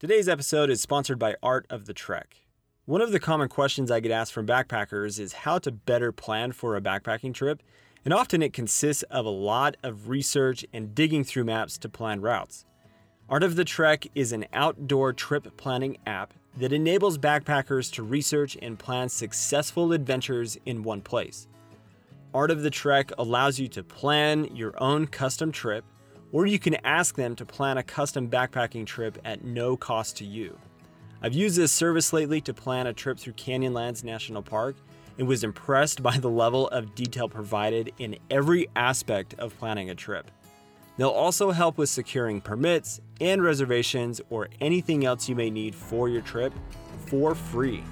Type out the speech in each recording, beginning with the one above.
Today's episode is sponsored by Art of the Trek. One of the common questions I get asked from backpackers is how to better plan for a backpacking trip, and often it consists of a lot of research and digging through maps to plan routes. Art of the Trek is an outdoor trip planning app that enables backpackers to research and plan successful adventures in one place. Art of the Trek allows you to plan your own custom trip, or you can ask them to plan a custom backpacking trip at no cost to you. I've used this service lately to plan a trip through Canyonlands National Park and was impressed by the level of detail provided in every aspect of planning a trip. They'll also help with securing permits and reservations or anything else you may need for your trip for free.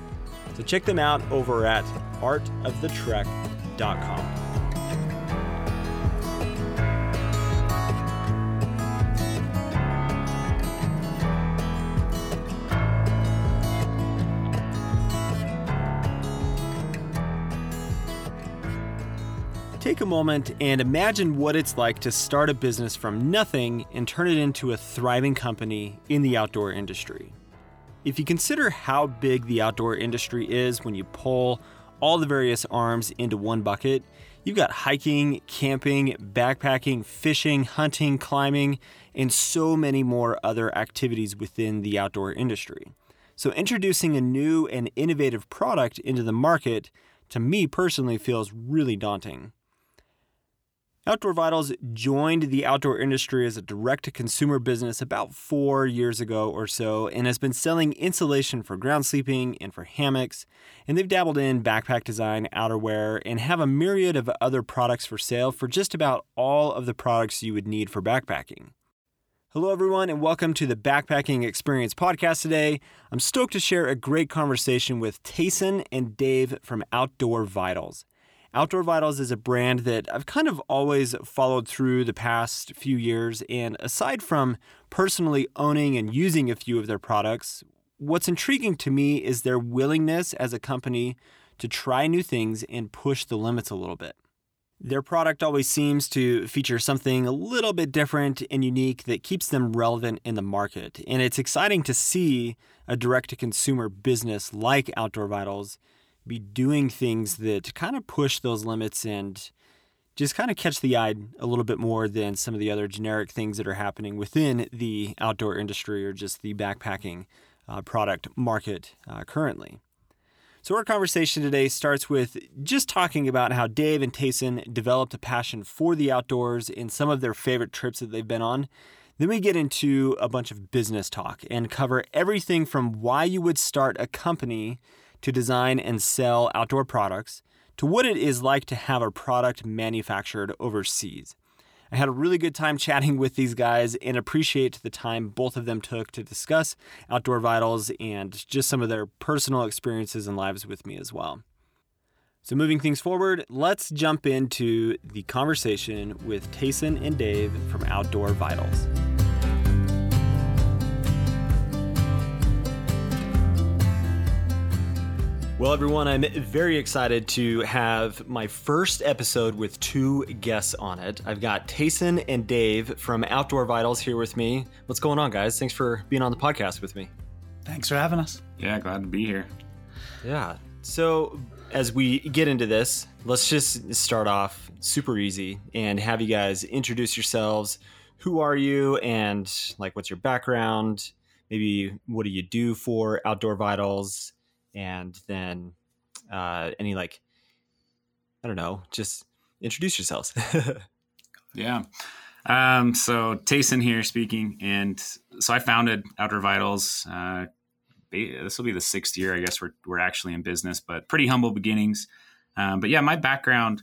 So check them out over at artofthetrek.com. Take a moment and imagine what it's like to start a business from nothing and turn it into a thriving company in the outdoor industry. If you consider how big the outdoor industry is when you pull all the various arms into one bucket, you've got hiking, camping, backpacking, fishing, hunting, climbing, and so many more other activities within the outdoor industry. So, introducing a new and innovative product into the market, to me personally, feels really daunting. Outdoor Vitals joined the outdoor industry as a direct to consumer business about four years ago or so and has been selling insulation for ground sleeping and for hammocks. And they've dabbled in backpack design, outerwear, and have a myriad of other products for sale for just about all of the products you would need for backpacking. Hello, everyone, and welcome to the Backpacking Experience podcast today. I'm stoked to share a great conversation with Tayson and Dave from Outdoor Vitals. Outdoor Vitals is a brand that I've kind of always followed through the past few years. And aside from personally owning and using a few of their products, what's intriguing to me is their willingness as a company to try new things and push the limits a little bit. Their product always seems to feature something a little bit different and unique that keeps them relevant in the market. And it's exciting to see a direct to consumer business like Outdoor Vitals be doing things that kind of push those limits and just kind of catch the eye a little bit more than some of the other generic things that are happening within the outdoor industry or just the backpacking uh, product market uh, currently. So, our conversation today starts with just talking about how Dave and Tayson developed a passion for the outdoors in some of their favorite trips that they've been on. Then we get into a bunch of business talk and cover everything from why you would start a company to design and sell outdoor products to what it is like to have a product manufactured overseas. I had a really good time chatting with these guys and appreciate the time both of them took to discuss Outdoor Vitals and just some of their personal experiences and lives with me as well. So, moving things forward, let's jump into the conversation with Tayson and Dave from Outdoor Vitals. Well, everyone, I'm very excited to have my first episode with two guests on it. I've got Tayson and Dave from Outdoor Vitals here with me. What's going on, guys? Thanks for being on the podcast with me. Thanks for having us. Yeah, glad to be here. Yeah. So, as we get into this, let's just start off super easy and have you guys introduce yourselves. Who are you and like what's your background? Maybe what do you do for Outdoor Vitals? And then uh, any like I don't know, just introduce yourselves. yeah. Um, so Tayson here speaking, and so I founded Outdoor Vitals. Uh, this will be the sixth year, I guess we're we're actually in business, but pretty humble beginnings. Um, but yeah, my background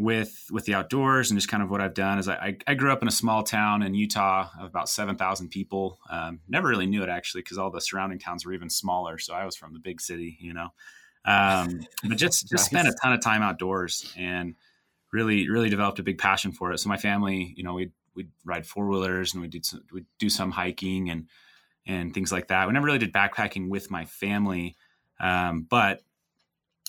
with with the outdoors and just kind of what I've done is I, I grew up in a small town in Utah of about seven thousand people. Um, never really knew it actually because all the surrounding towns were even smaller. So I was from the big city, you know. Um, but just just spent a ton of time outdoors and really really developed a big passion for it. So my family, you know, we we'd ride four wheelers and we did we do some hiking and and things like that. We never really did backpacking with my family, um, but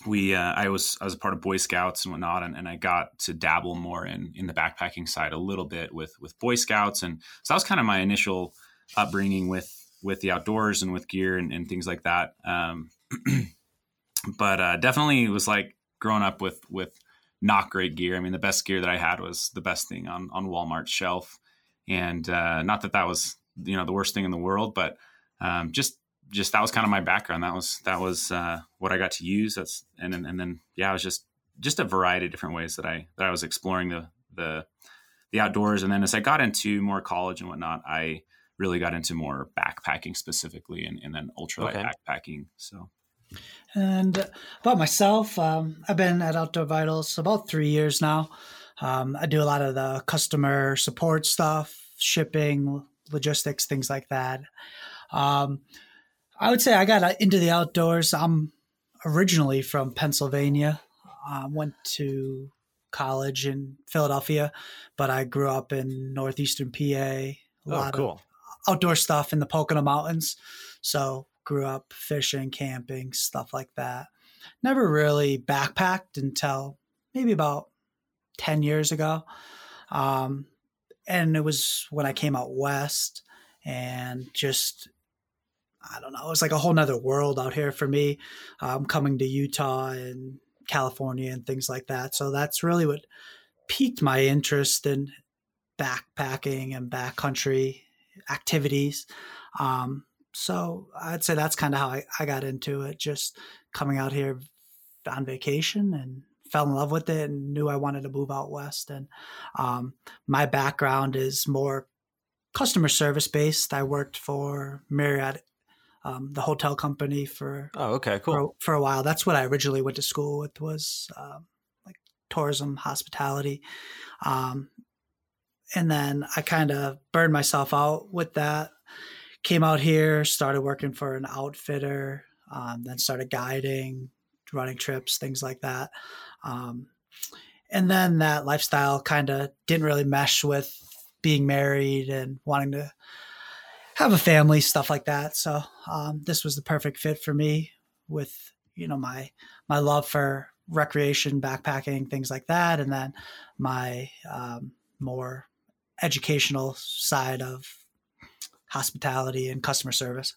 we uh, I was I was a part of Boy Scouts and whatnot, and, and I got to dabble more in in the backpacking side a little bit with with Boy Scouts, and so that was kind of my initial upbringing with with the outdoors and with gear and, and things like that. Um, but uh, definitely was like growing up with with not great gear. I mean, the best gear that I had was the best thing on on Walmart's shelf, and uh, not that that was you know the worst thing in the world, but um, just just that was kind of my background. That was that was uh, what I got to use. That's and then and then yeah, it was just just a variety of different ways that I that I was exploring the the the outdoors. And then as I got into more college and whatnot, I really got into more backpacking specifically and, and then ultralight okay. backpacking. So and about myself, um, I've been at Outdoor Vitals about three years now. Um, I do a lot of the customer support stuff, shipping, logistics, things like that. Um, I would say I got into the outdoors. I'm originally from Pennsylvania. I went to college in Philadelphia, but I grew up in northeastern PA. A oh, lot cool. of outdoor stuff in the Pocono Mountains. So grew up fishing, camping, stuff like that. Never really backpacked until maybe about 10 years ago. Um, and it was when I came out west and just, I don't know, it was like a whole nother world out here for me. Um, coming to Utah and California and things like that. So that's really what piqued my interest in backpacking and backcountry activities. Um, so I'd say that's kind of how I, I got into it, just coming out here on vacation and fell in love with it and knew I wanted to move out west. And um, my background is more customer service based. I worked for Marriott, um, the hotel company for oh okay cool for, for, a while. That's what I originally went to school with was um, like tourism hospitality. Um, and then I kind of burned myself out with that came out here, started working for an outfitter, um, then started guiding, running trips, things like that. Um, and then that lifestyle kind of didn't really mesh with being married and wanting to have a family, stuff like that. So um, this was the perfect fit for me with you know my my love for recreation, backpacking, things like that, and then my um, more educational side of hospitality and customer service.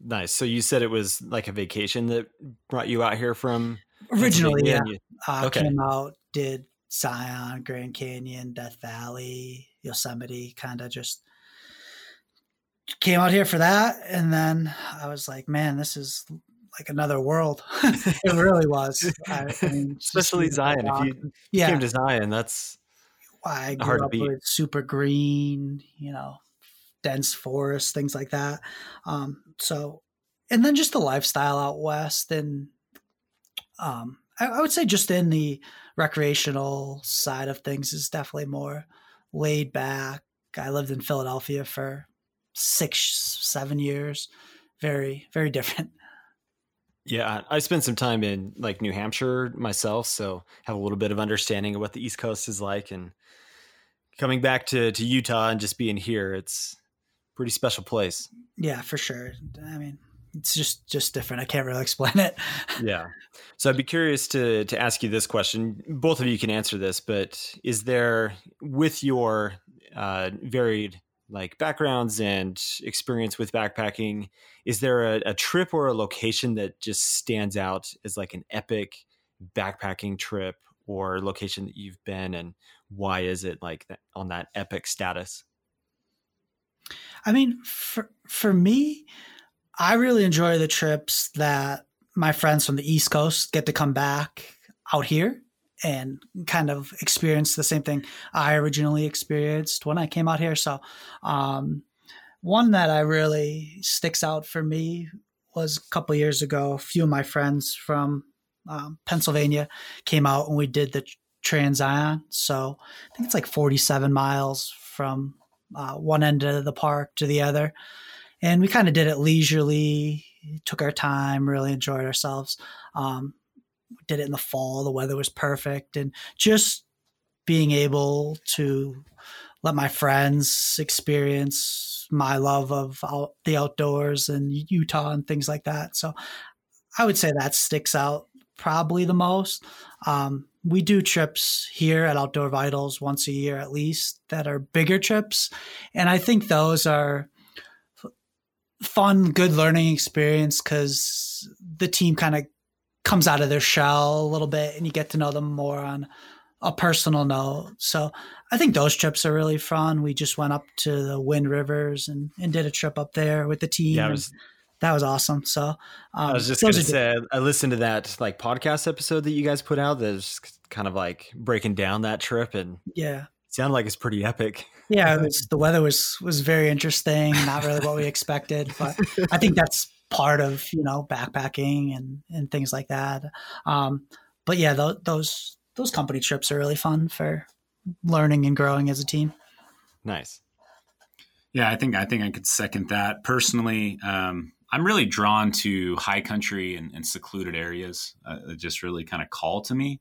Nice. So you said it was like a vacation that brought you out here from originally. Yeah, you, uh, okay. came out, did Zion, Grand Canyon, Death Valley, Yosemite, kind of just came out here for that, and then I was like, man, this is like another world. it really was. I, mean, Especially Zion. If you yeah. came to Zion, that's why I grew hard up beat. with super green, you know, dense forest, things like that. Um, so, and then just the lifestyle out west, and um, I, I would say just in the recreational side of things is definitely more laid back. I lived in Philadelphia for six, seven years. Very, very different. Yeah, I spent some time in like New Hampshire myself, so have a little bit of understanding of what the East Coast is like. And coming back to to Utah and just being here, it's pretty special place. Yeah, for sure. I mean, it's just just different. I can't really explain it. yeah. So I'd be curious to to ask you this question. Both of you can answer this, but is there with your uh, varied like backgrounds and experience with backpacking, is there a, a trip or a location that just stands out as like an epic backpacking trip or location that you've been and why is it like that, on that epic status? I mean, for for me, I really enjoy the trips that my friends from the East Coast get to come back out here and kind of experienced the same thing I originally experienced when I came out here. So, um, one that I really sticks out for me was a couple years ago. A few of my friends from um, Pennsylvania came out and we did the Trans Zion. So I think it's like 47 miles from uh, one end of the park to the other. And we kind of did it leisurely, took our time, really enjoyed ourselves. Um, did it in the fall, the weather was perfect. And just being able to let my friends experience my love of out, the outdoors and Utah and things like that. So I would say that sticks out probably the most. Um, we do trips here at Outdoor Vitals once a year at least that are bigger trips. And I think those are fun, good learning experience because the team kind of comes out of their shell a little bit and you get to know them more on a personal note. So I think those trips are really fun. We just went up to the Wind Rivers and, and did a trip up there with the team. Yeah, was, that was awesome. So um, I was just gonna say, I listened to that like podcast episode that you guys put out. That's kind of like breaking down that trip, and yeah, sounded like it's pretty epic. Yeah, was, the weather was was very interesting. Not really what we expected, but I think that's part of you know backpacking and and things like that. Um, but yeah, th- those those company trips are really fun for learning and growing as a team. Nice. Yeah, I think I think I could second that personally. Um, I'm really drawn to high country and, and secluded areas. Uh, that just really kind of call to me.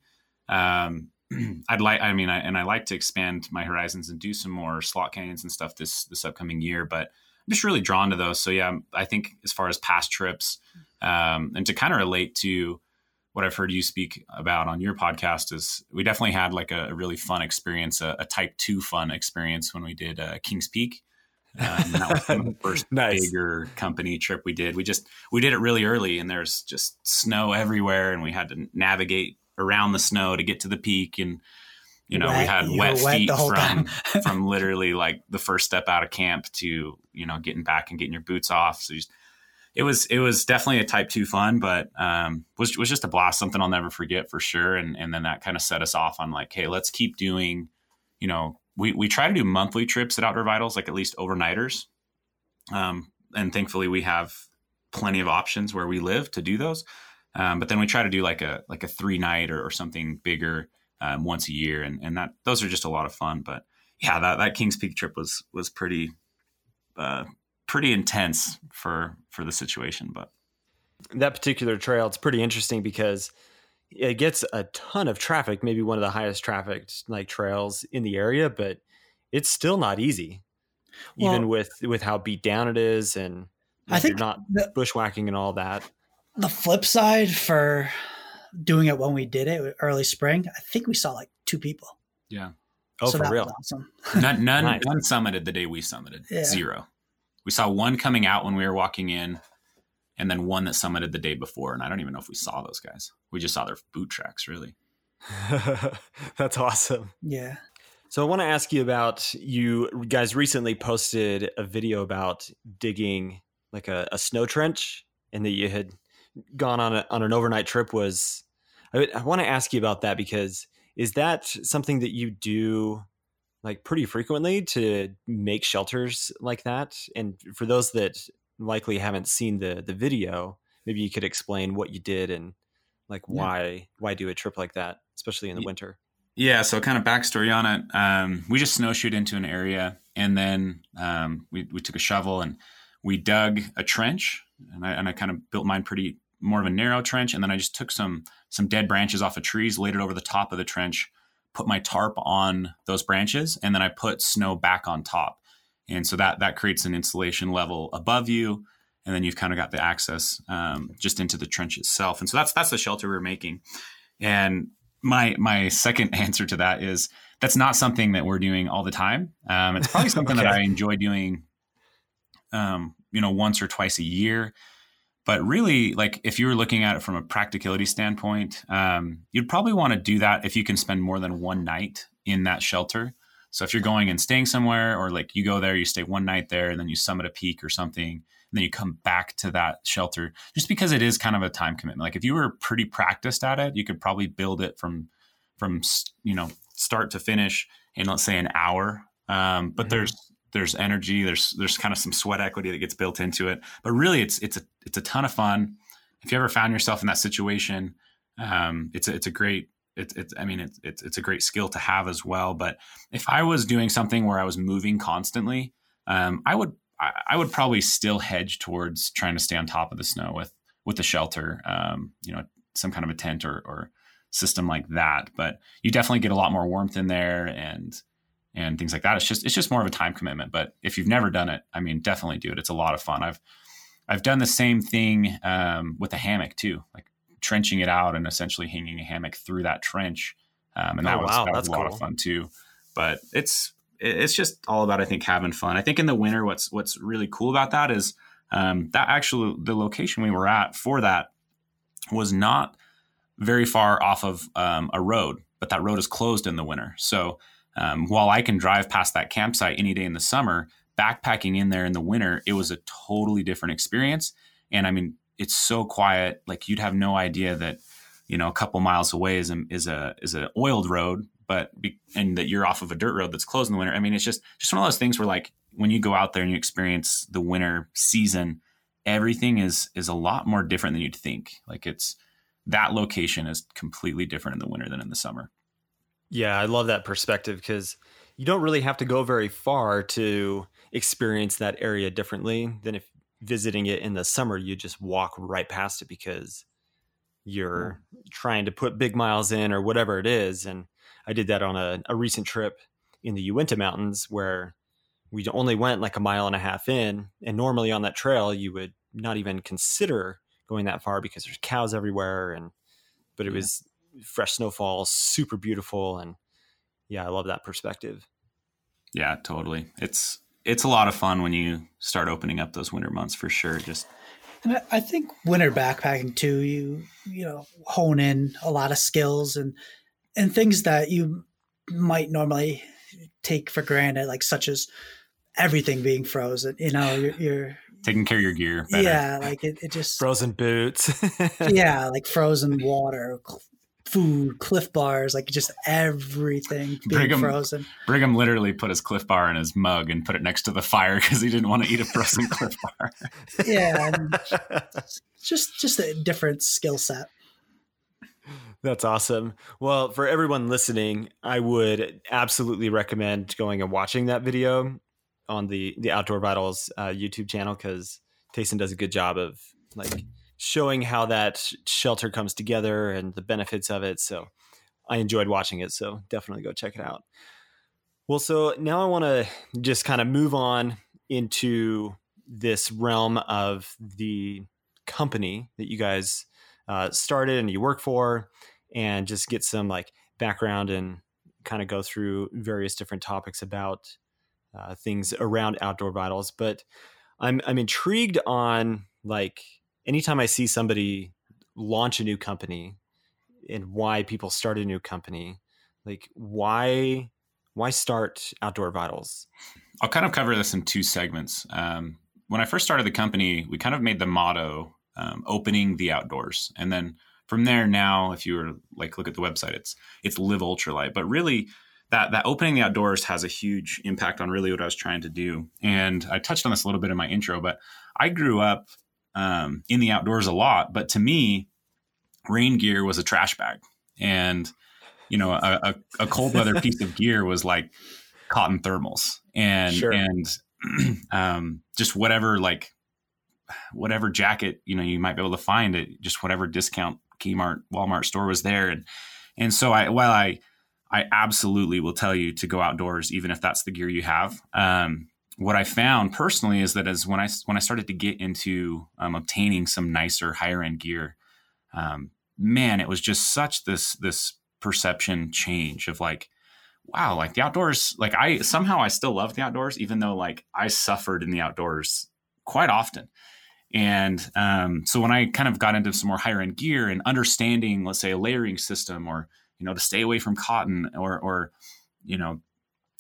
Um, I'd like, I mean, I, and I like to expand my horizons and do some more slot canyons and stuff this this upcoming year. But I'm just really drawn to those. So yeah, I think as far as past trips, um, and to kind of relate to what I've heard you speak about on your podcast is we definitely had like a, a really fun experience, a, a, type two fun experience when we did uh, Kings Peak. Um, that was the first nice. bigger company trip we did. We just we did it really early, and there's just snow everywhere, and we had to navigate around the snow to get to the peak and you know wet, we had wet feet wet from from literally like the first step out of camp to you know getting back and getting your boots off. So just, it was it was definitely a type two fun but um was was just a blast something i'll never forget for sure. And and then that kind of set us off on like hey let's keep doing you know we we try to do monthly trips at outdoor vitals like at least overnighters. Um and thankfully we have plenty of options where we live to do those. Um, but then we try to do like a like a three night or, or something bigger um, once a year, and and that those are just a lot of fun. But yeah, that that Kings Peak trip was was pretty uh, pretty intense for for the situation. But that particular trail, it's pretty interesting because it gets a ton of traffic, maybe one of the highest trafficked like trails in the area, but it's still not easy, well, even with with how beat down it is, and I think you're not the, bushwhacking and all that the flip side for doing it when we did it early spring, I think we saw like two people. Yeah. Oh, so for real? Awesome. none, none, nice. none summited the day we summited. Yeah. Zero. We saw one coming out when we were walking in, and then one that summited the day before. And I don't even know if we saw those guys. We just saw their boot tracks, really. That's awesome. Yeah. So I want to ask you about you guys recently posted a video about digging like a, a snow trench and that you had gone on a, on an overnight trip was I, I want to ask you about that because is that something that you do like pretty frequently to make shelters like that and for those that likely haven't seen the the video maybe you could explain what you did and like why yeah. why do a trip like that especially in the winter yeah so kind of backstory on it um, we just snowshoed into an area and then um, we, we took a shovel and we dug a trench and I, and I kind of built mine pretty more of a narrow trench, and then I just took some some dead branches off of trees, laid it over the top of the trench, put my tarp on those branches, and then I put snow back on top. And so that that creates an insulation level above you, and then you've kind of got the access um, just into the trench itself. And so that's that's the shelter we're making. And my my second answer to that is that's not something that we're doing all the time. Um, it's probably something okay. that I enjoy doing, um, you know, once or twice a year. But really, like if you were looking at it from a practicality standpoint, um, you'd probably want to do that if you can spend more than one night in that shelter. So if you're going and staying somewhere, or like you go there, you stay one night there, and then you summit a peak or something, and then you come back to that shelter, just because it is kind of a time commitment. Like if you were pretty practiced at it, you could probably build it from from you know start to finish in let's say an hour. Um, but mm-hmm. there's there's energy there's there's kind of some sweat equity that gets built into it. But really it's it's a it's a ton of fun. If you ever found yourself in that situation um, it's a, it's a great it's, it's I mean it's, it's it's a great skill to have as well. But if I was doing something where I was moving constantly um, I would I, would probably still hedge towards trying to stay on top of the snow with with the shelter um, you know some kind of a tent or, or system like that. But you definitely get a lot more warmth in there and and things like that. It's just it's just more of a time commitment. But if you've never done it, I mean, definitely do it. It's a lot of fun. I've I've done the same thing um, with a hammock too, like trenching it out and essentially hanging a hammock through that trench. Um, and that oh, was, wow, that was a lot of fun too. But it's it's just all about I think having fun. I think in the winter, what's what's really cool about that is um, that actually the location we were at for that was not very far off of um, a road, but that road is closed in the winter. So um, while I can drive past that campsite any day in the summer, backpacking in there in the winter, it was a totally different experience. And I mean, it's so quiet, like you'd have no idea that you know a couple miles away is a is a is an oiled road, but be, and that you're off of a dirt road that's closed in the winter. I mean, it's just just one of those things where like when you go out there and you experience the winter season, everything is is a lot more different than you'd think. Like it's that location is completely different in the winter than in the summer. Yeah, I love that perspective because you don't really have to go very far to experience that area differently than if visiting it in the summer, you just walk right past it because you're trying to put big miles in or whatever it is. And I did that on a, a recent trip in the Uinta Mountains where we only went like a mile and a half in. And normally on that trail, you would not even consider going that far because there's cows everywhere. And, but it yeah. was fresh snowfall, super beautiful. And yeah, I love that perspective. Yeah, totally. It's, it's a lot of fun when you start opening up those winter months for sure. Just, and I think winter backpacking too, you you know hone in a lot of skills and and things that you might normally take for granted, like such as everything being frozen. You know, you're, you're taking care of your gear. Better. Yeah, like it, it just frozen boots. yeah, like frozen water, food, Clif bars, like just everything being Brigham, frozen. Brigham literally put his Clif bar in his mug and put it next to the fire because he didn't want to eat a frozen Clif bar. yeah, just just a different skill set. That's awesome. Well, for everyone listening, I would absolutely recommend going and watching that video on the the Outdoor Vitals uh, YouTube channel because Tayson does a good job of like showing how that shelter comes together and the benefits of it. So I enjoyed watching it. So definitely go check it out. Well, so now I want to just kind of move on into this realm of the company that you guys uh, started and you work for and just get some like background and kind of go through various different topics about uh, things around outdoor vitals but i'm i'm intrigued on like anytime i see somebody launch a new company and why people start a new company like why why start outdoor vitals? I'll kind of cover this in two segments. Um, when i first started the company we kind of made the motto um, opening the outdoors. And then from there now if you were like look at the website it's it's live ultralight. But really that that opening the outdoors has a huge impact on really what i was trying to do. And i touched on this a little bit in my intro but i grew up um, in the outdoors a lot but to me rain gear was a trash bag and you know a, a, a cold weather piece of gear was like cotton thermals and sure. and um, just whatever like whatever jacket you know you might be able to find at just whatever discount Kmart, Walmart store was there, and and so I while I I absolutely will tell you to go outdoors, even if that's the gear you have. Um, what I found personally is that as when I when I started to get into um, obtaining some nicer higher end gear, um, man, it was just such this this perception change of like, wow, like the outdoors. Like I somehow I still love the outdoors, even though like I suffered in the outdoors quite often. And um, so when I kind of got into some more higher end gear and understanding, let's say, a layering system, or you know, to stay away from cotton, or or you know,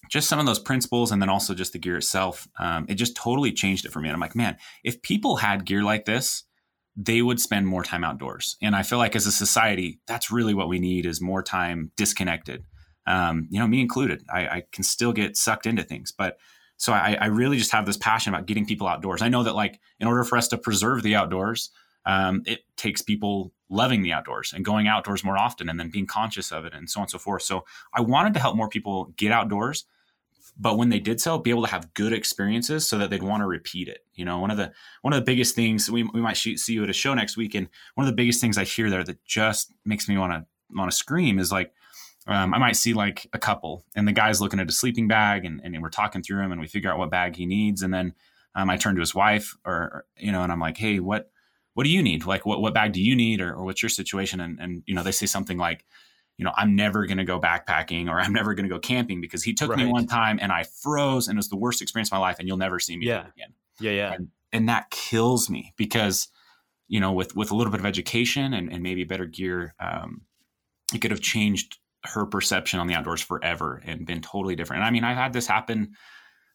just some of those principles, and then also just the gear itself, um, it just totally changed it for me. And I'm like, man, if people had gear like this, they would spend more time outdoors. And I feel like as a society, that's really what we need is more time disconnected. Um, you know, me included. I, I can still get sucked into things, but so I, I, really just have this passion about getting people outdoors. I know that like in order for us to preserve the outdoors, um, it takes people loving the outdoors and going outdoors more often and then being conscious of it and so on and so forth. So I wanted to help more people get outdoors, but when they did so, be able to have good experiences so that they'd want to repeat it. You know, one of the one of the biggest things we, we might see you at a show next week, and one of the biggest things I hear there that just makes me want to want to scream is like um, I might see like a couple and the guy's looking at a sleeping bag and, and we're talking through him and we figure out what bag he needs. And then um, I turn to his wife or, you know, and I'm like, Hey, what, what do you need? Like, what, what bag do you need? Or, or what's your situation? And, and, you know, they say something like, you know, I'm never going to go backpacking or I'm never going to go camping because he took right. me one time and I froze and it was the worst experience of my life and you'll never see me yeah. again. Yeah. Yeah. And, and that kills me because you know with with a little bit of education and, and maybe better gear um, it could have changed her perception on the outdoors forever and been totally different and i mean i've had this happen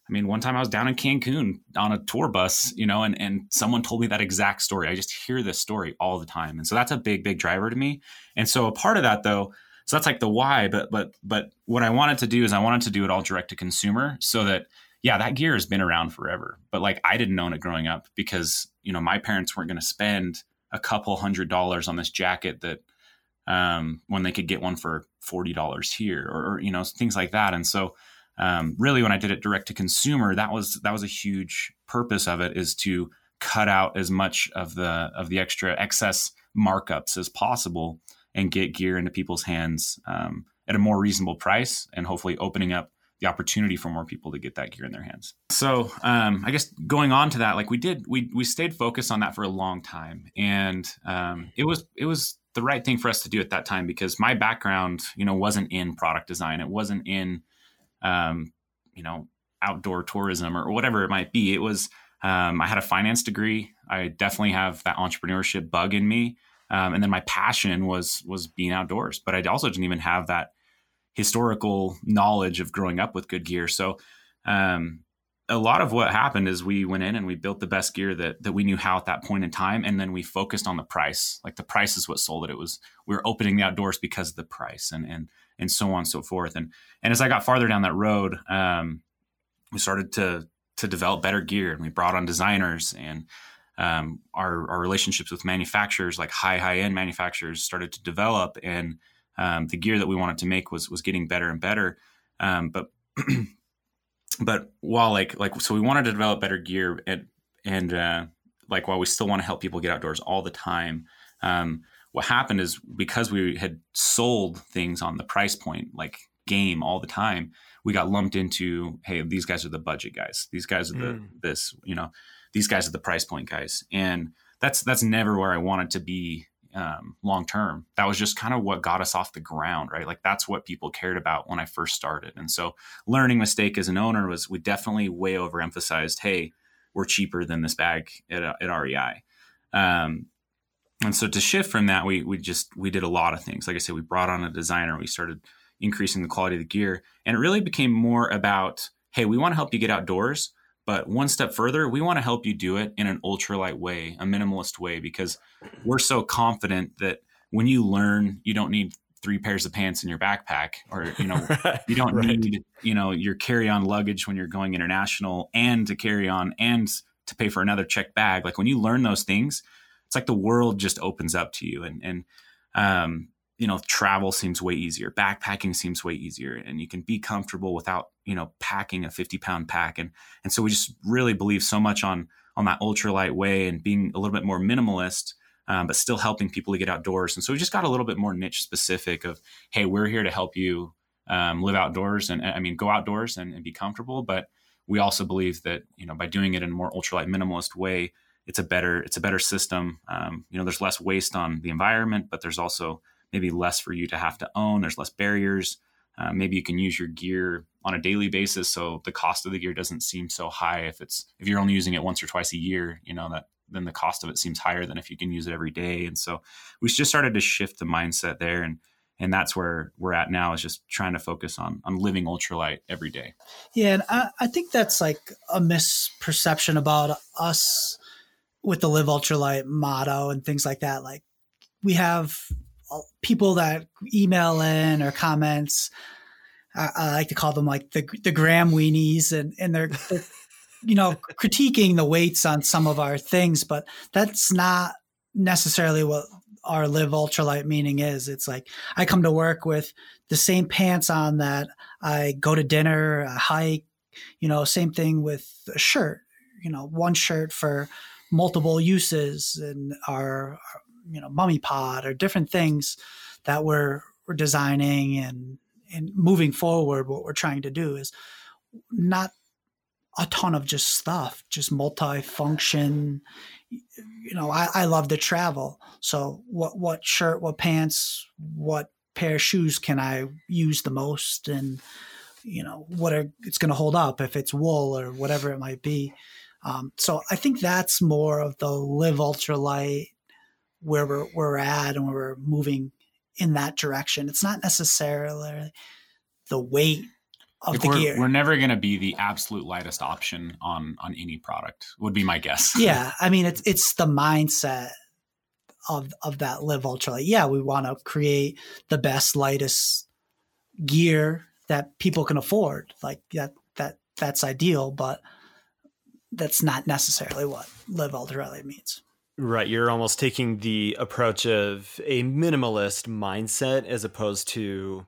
I mean, one time I was down in Cancun on a tour bus, you know, and, and someone told me that exact story. I just hear this story all the time. And so that's a big, big driver to me. And so a part of that though, so that's like the why, but but but what I wanted to do is I wanted to do it all direct to consumer so that yeah, that gear has been around forever. But like I didn't own it growing up because, you know, my parents weren't going to spend a couple hundred dollars on this jacket that um, when they could get one for $40 here or, or, you know, things like that. And so um, really when I did it direct to consumer, that was, that was a huge purpose of it is to cut out as much of the, of the extra excess markups as possible and get gear into people's hands um, at a more reasonable price and hopefully opening up the opportunity for more people to get that gear in their hands. So um, I guess going on to that, like we did, we we stayed focused on that for a long time, and um, it was it was the right thing for us to do at that time because my background, you know, wasn't in product design, it wasn't in, um, you know, outdoor tourism or whatever it might be. It was um, I had a finance degree. I definitely have that entrepreneurship bug in me. Um, and then my passion was was being outdoors, but I also didn't even have that historical knowledge of growing up with good gear. So um, a lot of what happened is we went in and we built the best gear that that we knew how at that point in time, and then we focused on the price. Like the price is what sold it. It was we were opening the outdoors because of the price, and and and so on and so forth. And and as I got farther down that road, um, we started to to develop better gear, and we brought on designers and um, our, our relationships with manufacturers, like high high end manufacturers, started to develop, and um, the gear that we wanted to make was was getting better and better. Um, but but while like like so we wanted to develop better gear and and uh, like while we still want to help people get outdoors all the time. Um, what happened is because we had sold things on the price point, like game all the time, we got lumped into, hey, these guys are the budget guys. These guys are the mm. this, you know, these guys are the price point guys, and that's that's never where I wanted to be um, long term. That was just kind of what got us off the ground, right? Like that's what people cared about when I first started. And so, learning mistake as an owner was we definitely way overemphasized, hey, we're cheaper than this bag at, at REI. Um, and so to shift from that, we we just we did a lot of things. Like I said, we brought on a designer. We started increasing the quality of the gear, and it really became more about, hey, we want to help you get outdoors but one step further, we want to help you do it in an ultralight way, a minimalist way, because we're so confident that when you learn, you don't need three pairs of pants in your backpack or you know you don't right. need you know your carry-on luggage when you're going international and to carry on and to pay for another check bag like when you learn those things it's like the world just opens up to you and and um you know travel seems way easier backpacking seems way easier and you can be comfortable without you know packing a 50 pound pack and and so we just really believe so much on on that ultralight way and being a little bit more minimalist um, but still helping people to get outdoors and so we just got a little bit more niche specific of hey we're here to help you um, live outdoors and i mean go outdoors and, and be comfortable but we also believe that you know by doing it in a more ultralight minimalist way it's a better it's a better system um, you know there's less waste on the environment but there's also maybe less for you to have to own. There's less barriers. Uh, maybe you can use your gear on a daily basis, so the cost of the gear doesn't seem so high. If it's if you're only using it once or twice a year, you know that then the cost of it seems higher than if you can use it every day. And so we just started to shift the mindset there, and and that's where we're at now is just trying to focus on on living ultralight every day. Yeah, and I, I think that's like a misperception about us with the live ultralight motto and things like that. Like we have people that email in or comments. I, I, like to call them like the the gram weenies, and and they're, they're you know critiquing the weights on some of our things, but that's not necessarily what our live ultralight meaning is. It's like I come to work with the same pants on that I go to dinner, a hike, you know, same thing with a shirt, you know, one shirt for multiple uses and our, you know mummy pod or different things that we're we're designing and and moving forward what we're trying to do is not a ton of just stuff just multi-function. You know I, I love to travel. So what what shirt what pants what pair of shoes can i use the most? And you know what are it's going to hold up if it's wool or whatever it might be Um, so I think that's more of the live ultralight where we're, where we're at and where we're moving in that direction. It's not necessarily the weight of like the we're, gear. We're never going to be the absolute lightest option on on any product. Would be my guess. yeah, I mean it's it's the mindset of of that live ultralight. Yeah, we want to create the best lightest gear that people can afford. Like that that that's ideal, but that's not necessarily what live ultralight means. Right, you're almost taking the approach of a minimalist mindset as opposed to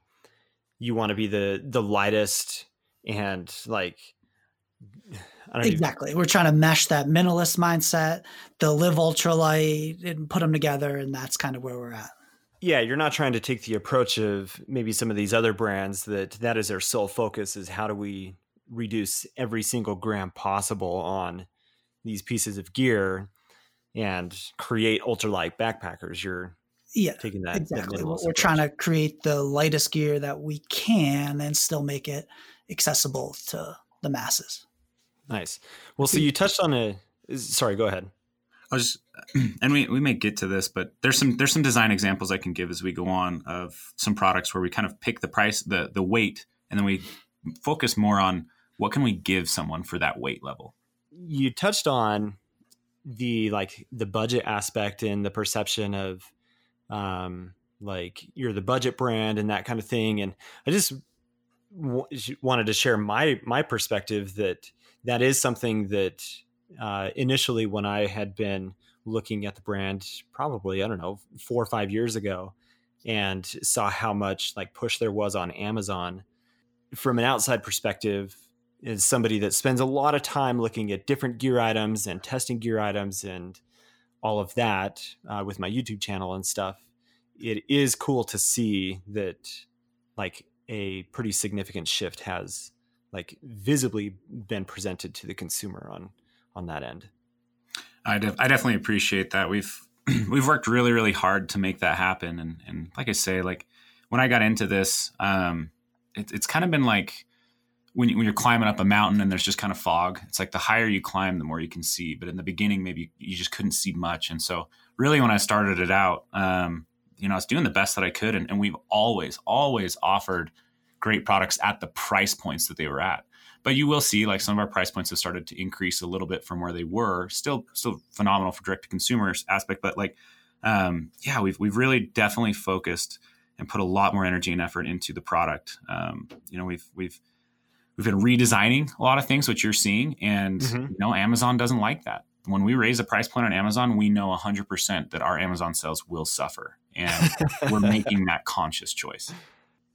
you want to be the the lightest and like exactly. Even... We're trying to mesh that minimalist mindset, the live ultralight, and put them together, and that's kind of where we're at. Yeah, you're not trying to take the approach of maybe some of these other brands that that is their sole focus is how do we reduce every single gram possible on these pieces of gear and create ultralight backpackers. You're yeah, taking that exactly. That we're, we're trying to create the lightest gear that we can and still make it accessible to the masses. Nice. Well, so you touched on a. Sorry, go ahead. I was, and we we may get to this, but there's some there's some design examples I can give as we go on of some products where we kind of pick the price, the the weight, and then we focus more on what can we give someone for that weight level. You touched on the like the budget aspect and the perception of um like you're the budget brand and that kind of thing and i just w- wanted to share my my perspective that that is something that uh, initially when I had been looking at the brand, probably I don't know four or five years ago, and saw how much like push there was on Amazon. From an outside perspective, is somebody that spends a lot of time looking at different gear items and testing gear items and all of that uh, with my YouTube channel and stuff. It is cool to see that like a pretty significant shift has like visibly been presented to the consumer on on that end. I, I definitely appreciate that. We've we've worked really really hard to make that happen, and and like I say, like when I got into this, um, it, it's kind of been like when, you, when you're climbing up a mountain and there's just kind of fog. It's like the higher you climb, the more you can see. But in the beginning, maybe you just couldn't see much. And so, really, when I started it out, um, you know, I was doing the best that I could, and, and we've always always offered great products at the price points that they were at. But you will see like some of our price points have started to increase a little bit from where they were. Still, still phenomenal for direct to consumers aspect, but like, um, yeah, we've we've really definitely focused and put a lot more energy and effort into the product. Um, you know, we've we've we've been redesigning a lot of things, which you're seeing, and mm-hmm. you know, Amazon doesn't like that. When we raise a price point on Amazon, we know 100% that our Amazon sales will suffer, and we're making that conscious choice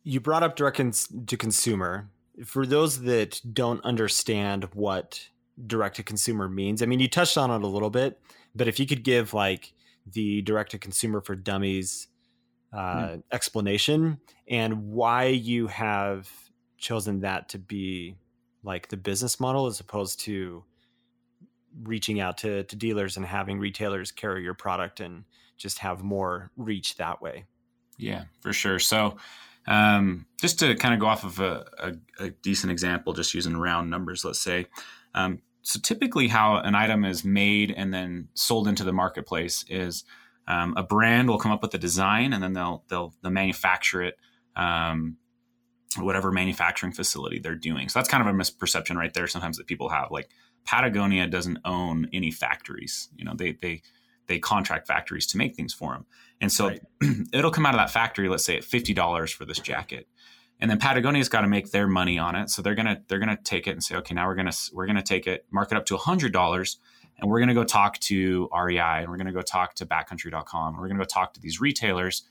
you brought up direct to consumer. For those that don't understand what direct to consumer means, I mean, you touched on it a little bit, but if you could give like the direct to consumer for dummies uh, mm. explanation and why you have chosen that to be like the business model as opposed to reaching out to, to dealers and having retailers carry your product and just have more reach that way. Yeah, for sure. So, um, just to kind of go off of a, a, a, decent example, just using round numbers, let's say. Um, so typically, how an item is made and then sold into the marketplace is um, a brand will come up with a design, and then they'll they'll, they'll manufacture it. Whatever manufacturing facility they're doing. So that's kind of a misperception right there. Sometimes that people have like Patagonia doesn't own any factories. You know, they they they contract factories to make things for them. And so right. it'll come out of that factory, let's say at $50 for this jacket. And then Patagonia's got to make their money on it. So they're going to they're going to take it and say, "Okay, now we're going to we're going to take it, mark it up to $100 and we're going to go talk to REI and we're going to go talk to backcountry.com. And we're going to go talk to these retailers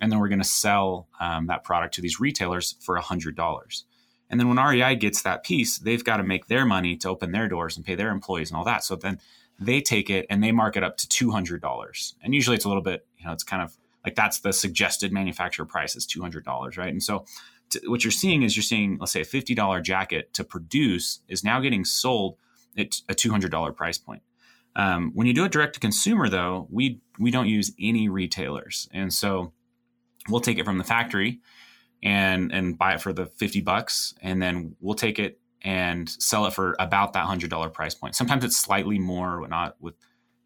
and then we're going to sell um, that product to these retailers for $100. And then when REI gets that piece, they've got to make their money to open their doors and pay their employees and all that. So then they take it and they mark it up to $200 and usually it's a little bit you know it's kind of like that's the suggested manufacturer price is $200 right and so to, what you're seeing is you're seeing let's say a $50 jacket to produce is now getting sold at a $200 price point um, when you do it direct to consumer though we we don't use any retailers and so we'll take it from the factory and and buy it for the 50 bucks and then we'll take it and sell it for about that hundred dollar price point. Sometimes it's slightly more, not with,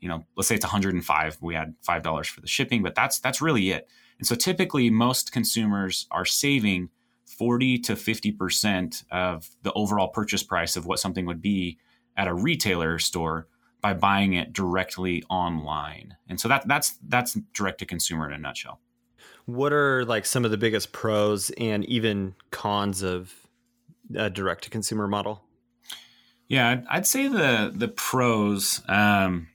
you know, let's say it's 105. We add five dollars for the shipping, but that's that's really it. And so typically most consumers are saving 40 to 50 percent of the overall purchase price of what something would be at a retailer store by buying it directly online. And so that that's that's direct to consumer in a nutshell. What are like some of the biggest pros and even cons of a direct to consumer model? Yeah, I'd say the the pros um,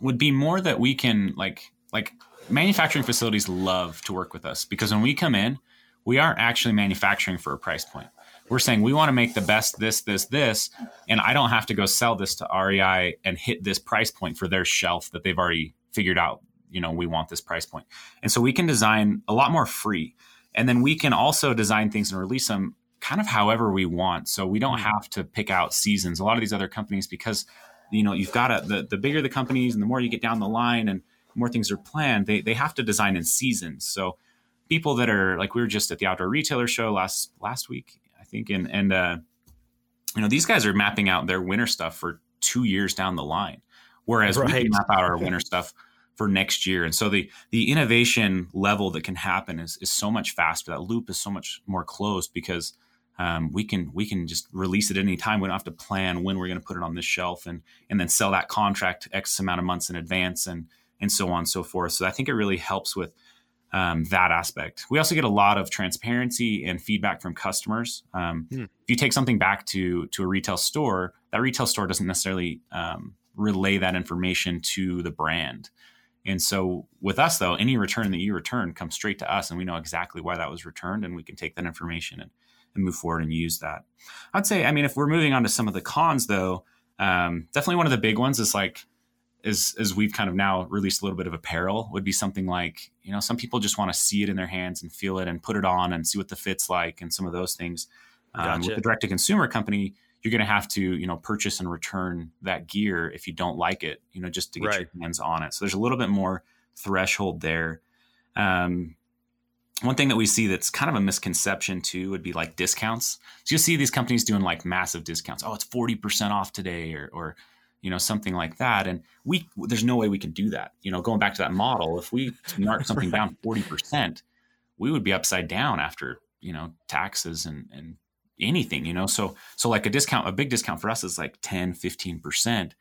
would be more that we can like like manufacturing facilities love to work with us because when we come in, we aren't actually manufacturing for a price point we're saying we want to make the best this, this, this, and I don't have to go sell this to REI and hit this price point for their shelf that they've already figured out. You know, we want this price point, and so we can design a lot more free, and then we can also design things and release them kind of however we want. So we don't mm. have to pick out seasons. A lot of these other companies, because you know, you've got to the the bigger the companies and the more you get down the line and more things are planned, they they have to design in seasons. So people that are like we were just at the outdoor retailer show last last week I think, and and uh, you know these guys are mapping out their winter stuff for two years down the line, whereas right. we map out our winter stuff for next year. And so the the innovation level that can happen is is so much faster. That loop is so much more closed because um, we can we can just release it at any time. We don't have to plan when we're going to put it on this shelf and and then sell that contract X amount of months in advance and and so on and so forth. So I think it really helps with um, that aspect. We also get a lot of transparency and feedback from customers. Um, hmm. If you take something back to to a retail store, that retail store doesn't necessarily um, relay that information to the brand. And so with us though, any return that you return comes straight to us, and we know exactly why that was returned, and we can take that information and, and move forward and use that. I'd say, I mean, if we're moving on to some of the cons though, um, definitely one of the big ones is like as as we've kind of now released a little bit of apparel would be something like you know some people just want to see it in their hands and feel it and put it on and see what the fit's like and some of those things um, gotcha. with the direct to consumer company you're going to have to you know purchase and return that gear if you don't like it you know just to get right. your hands on it. So there's a little bit more threshold there. Um, one thing that we see that's kind of a misconception too would be like discounts. So you'll see these companies doing like massive discounts. Oh it's 40% off today or, or you know something like that. And we there's no way we can do that. You know going back to that model if we mark something down 40% we would be upside down after you know taxes and and anything you know so so like a discount a big discount for us is like 10 15%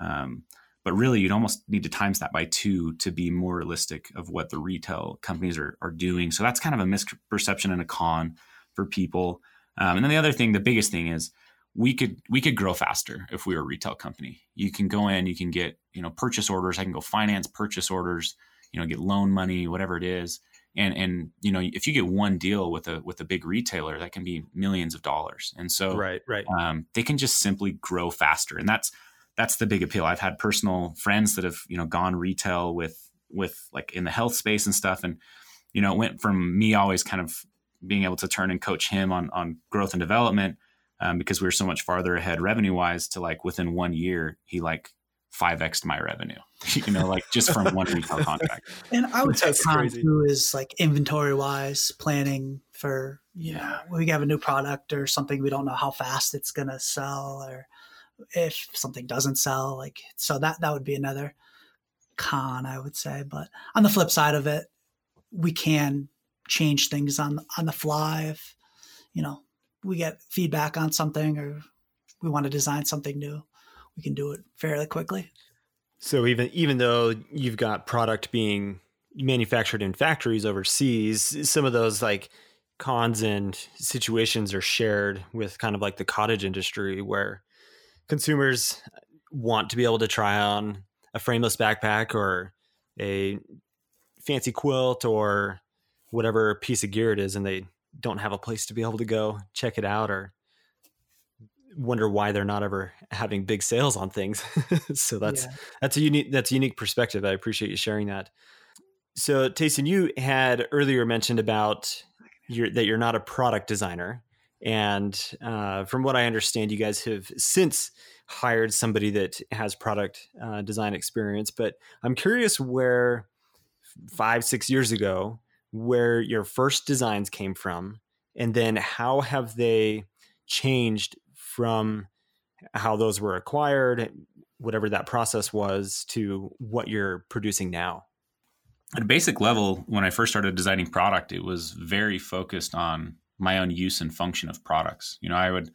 um, but really you'd almost need to times that by two to be more realistic of what the retail companies are, are doing so that's kind of a misperception and a con for people um, and then the other thing the biggest thing is we could we could grow faster if we were a retail company. You can go in, you can get you know purchase orders. I can go finance purchase orders. You know, get loan money, whatever it is. And and you know, if you get one deal with a with a big retailer, that can be millions of dollars. And so, right, right, um, they can just simply grow faster. And that's that's the big appeal. I've had personal friends that have you know gone retail with with like in the health space and stuff, and you know, it went from me always kind of being able to turn and coach him on on growth and development um, because we were so much farther ahead revenue wise to like within one year he like 5x my revenue you know like just from one retail contract. And i would say con too is like inventory wise planning for you yeah. know we have a new product or something we don't know how fast it's going to sell or if something doesn't sell like so that that would be another con i would say. But on the flip side of it we can change things on on the fly if you know we get feedback on something or we want to design something new, we can do it fairly quickly. So even even though you've got product being manufactured in factories overseas, some of those like cons and situations are shared with kind of like the cottage industry where consumers want to be able to try on a frameless backpack or a fancy quilt or whatever piece of gear it is and they don't have a place to be able to go check it out or wonder why they're not ever having big sales on things. so that's yeah. that's a unique that's a unique perspective. I appreciate you sharing that. So Tayson, you had earlier mentioned about your, that you're not a product designer, and uh, from what I understand, you guys have since hired somebody that has product uh, design experience. But I'm curious where five six years ago where your first designs came from and then how have they changed from how those were acquired, whatever that process was, to what you're producing now? At a basic level, when I first started designing product, it was very focused on my own use and function of products. You know, I would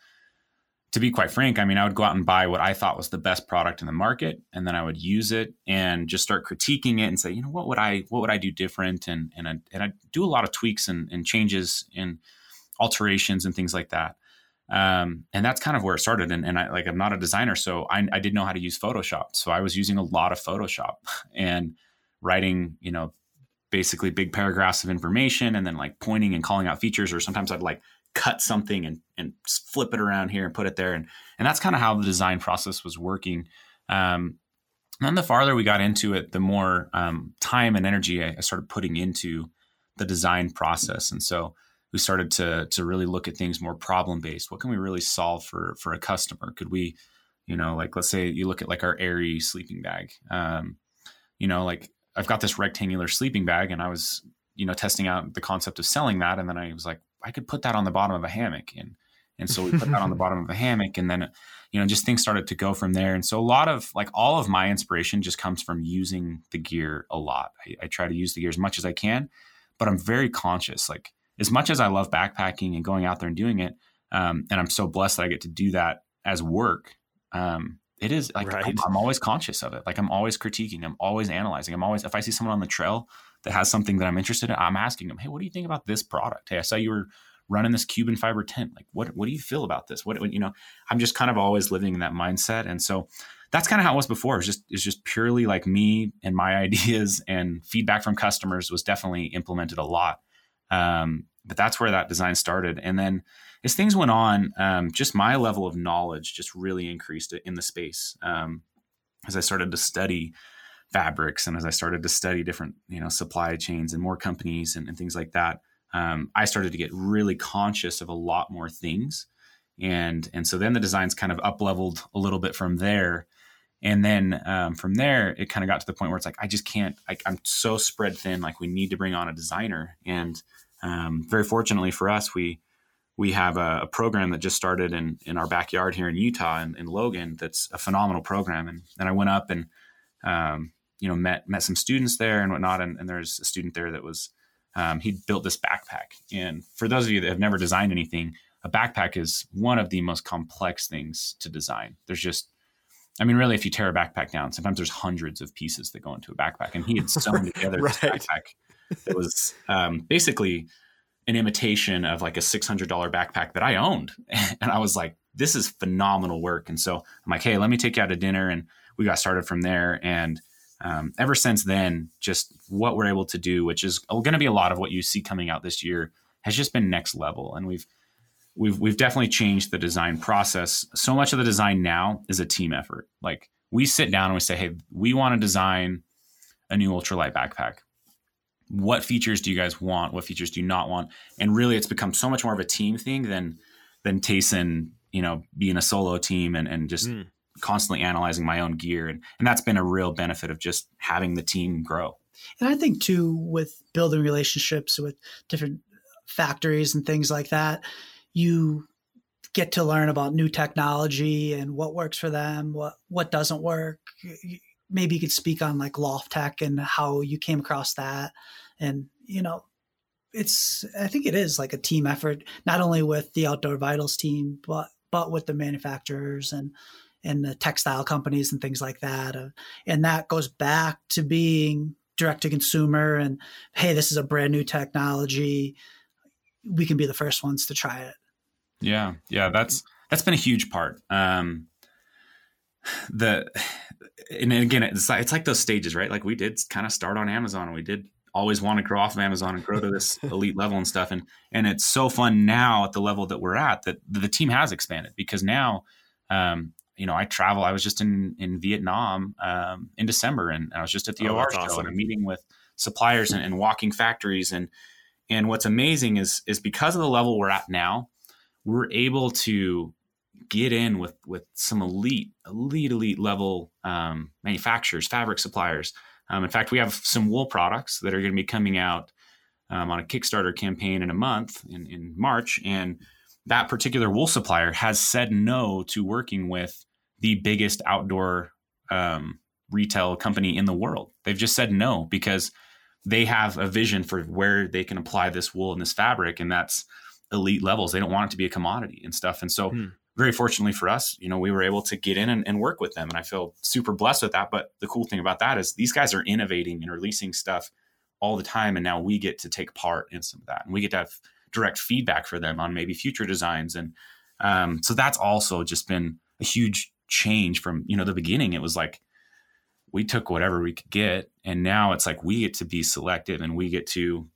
to be quite frank, I mean, I would go out and buy what I thought was the best product in the market, and then I would use it and just start critiquing it and say, you know, what would I what would I do different? And and I, and I do a lot of tweaks and, and changes and alterations and things like that. Um, and that's kind of where it started. And, and I like I'm not a designer, so I, I didn't know how to use Photoshop. So I was using a lot of Photoshop and writing, you know, basically big paragraphs of information and then like pointing and calling out features. Or sometimes I'd like cut something and, and flip it around here and put it there. And, and that's kind of how the design process was working. Um, and then the farther we got into it, the more um, time and energy I, I started putting into the design process. And so we started to, to really look at things more problem based. What can we really solve for, for a customer? Could we, you know, like, let's say you look at like our Airy sleeping bag, um, you know, like I've got this rectangular sleeping bag and I was, you know, testing out the concept of selling that. And then I was like, I could put that on the bottom of a hammock. And, and so we put that on the bottom of a hammock and then, you know, just things started to go from there. And so a lot of like all of my inspiration just comes from using the gear a lot. I, I try to use the gear as much as I can, but I'm very conscious. Like as much as I love backpacking and going out there and doing it, um, and I'm so blessed that I get to do that as work. Um, it is like right. I'm, I'm, always conscious of it. Like I'm always critiquing. I'm always analyzing. I'm always if I see someone on the trail that has something that I'm interested in, I'm asking them, hey, what do you think about this product? Hey, I saw you were running this Cuben fiber tent. Like, what what do you feel about this? What, what you know? I'm just kind of always living in that mindset, and so that's kind of how it was before. It's just it's just purely like me and my ideas and feedback from customers was definitely implemented a lot. Um, but that's where that design started, and then as things went on, um, just my level of knowledge just really increased in the space um, as I started to study fabrics and as I started to study different you know supply chains and more companies and, and things like that. Um, I started to get really conscious of a lot more things, and and so then the designs kind of up leveled a little bit from there. And then um, from there, it kind of got to the point where it's like, I just can't, I, am so spread thin. Like, we need to bring on a designer. And um, very fortunately for us, we we have a, a, program that just started in, in our backyard here in Utah in, in Logan. That's a phenomenal program. And then I went up and, um, you know, met, met some students there and whatnot. And, and there's a student there that was, um, he built this backpack. And for those of you that have never designed anything, a backpack is one of the most complex things to design. There's just, I mean, really, if you tear a backpack down, sometimes there's hundreds of pieces that go into a backpack. And he had sewn together right. this backpack that was um, basically an imitation of like a $600 backpack that I owned. And I was like, this is phenomenal work. And so I'm like, hey, let me take you out to dinner. And we got started from there. And um, ever since then, just what we're able to do, which is going to be a lot of what you see coming out this year, has just been next level. And we've we've we've definitely changed the design process. So much of the design now is a team effort. Like we sit down and we say, hey, we want to design a new ultralight backpack what features do you guys want? What features do you not want? And really, it's become so much more of a team thing than than Tayson, you know, being a solo team and and just mm. constantly analyzing my own gear. And and that's been a real benefit of just having the team grow. And I think too, with building relationships with different factories and things like that, you get to learn about new technology and what works for them, what what doesn't work. Maybe you could speak on like LoftTek and how you came across that. And you know it's i think it is like a team effort not only with the outdoor vitals team but but with the manufacturers and and the textile companies and things like that. Uh, and that goes back to being direct to consumer and hey this is a brand new technology. We can be the first ones to try it yeah yeah that's that's been a huge part. Um the and again it's like, it's like those stages right? Like we did kind of start on amazon and we did always want to grow off of amazon and grow to this elite level and stuff. And and it's so fun now at the level that we're at that the team has expanded because now um, you know i travel i was just in in vietnam um, in december and i was just at the oh, or show awesome. and i'm meeting with suppliers and, and walking factories. And and what's amazing is is because of the level we're at now we're able to get in with with some elite, elite, elite level um, manufacturers, fabric suppliers. Um, in fact, we have some wool products that are going to be coming out um, on a Kickstarter campaign in a month in, in March, and that particular wool supplier has said no to working with the biggest outdoor um, retail company in the world. They've just said no because they have a vision for where they can apply this wool and this fabric, and that's elite levels. They don't want it to be a commodity and stuff. And so, hmm. very fortunately for us, you know, we were able to get in and, and, work with them, and I feel super blessed with that. But the cool thing about that is these guys are innovating and releasing stuff all the time, and now we get to take part in some of that, and we get to have direct feedback for them on maybe future designs, and um, so that's also just been a huge change from you know the beginning. It was like we took whatever we could get and now it's like we get to be selective and we get to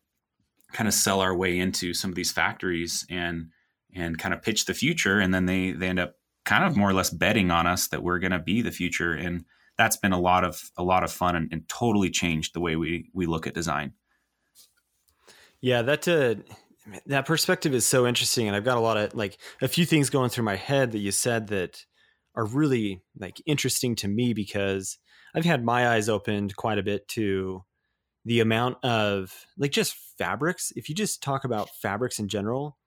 kind of sell our way into some of these factories and and kind of pitch the future and then they they end up kind of more or less betting on us that we're going to be the future and that's been a lot of a lot of fun and, and, totally changed the way we we look at design. Yeah that uh that perspective is so interesting and i've got a lot of like a few things going through my head that you said that are really like interesting to me because I've had my eyes opened quite a bit to the amount of like just fabrics. If you just talk about fabrics in general,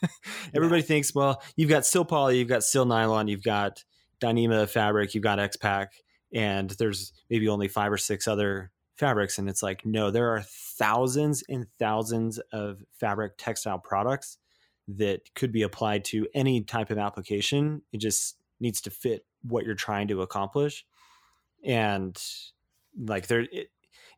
everybody yeah. thinks, well, you've got Sil Poly, you've got Sil Nylon, you've got Dyneema fabric, you've got X-Pac, and there's maybe only five or six other fabrics. And it's like, no, there are thousands and thousands of fabric textile products that could be applied to any type of application. It just needs to fit what you're trying to accomplish and like there it,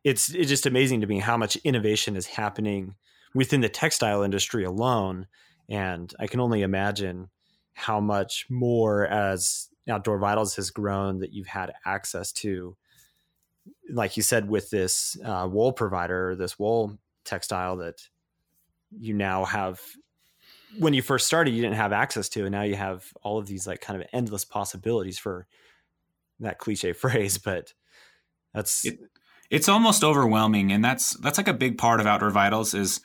it's it's just amazing to me how much innovation is happening within the textile industry alone and i can only imagine how much more as outdoor vitals has grown that you've had access to like you said with this uh, wool provider this wool textile that you now have when you first started you didn't have access to and now you have all of these like kind of endless possibilities for that cliche phrase, but that's it, it's almost overwhelming, and that's that's like a big part of Outdoor Vitals is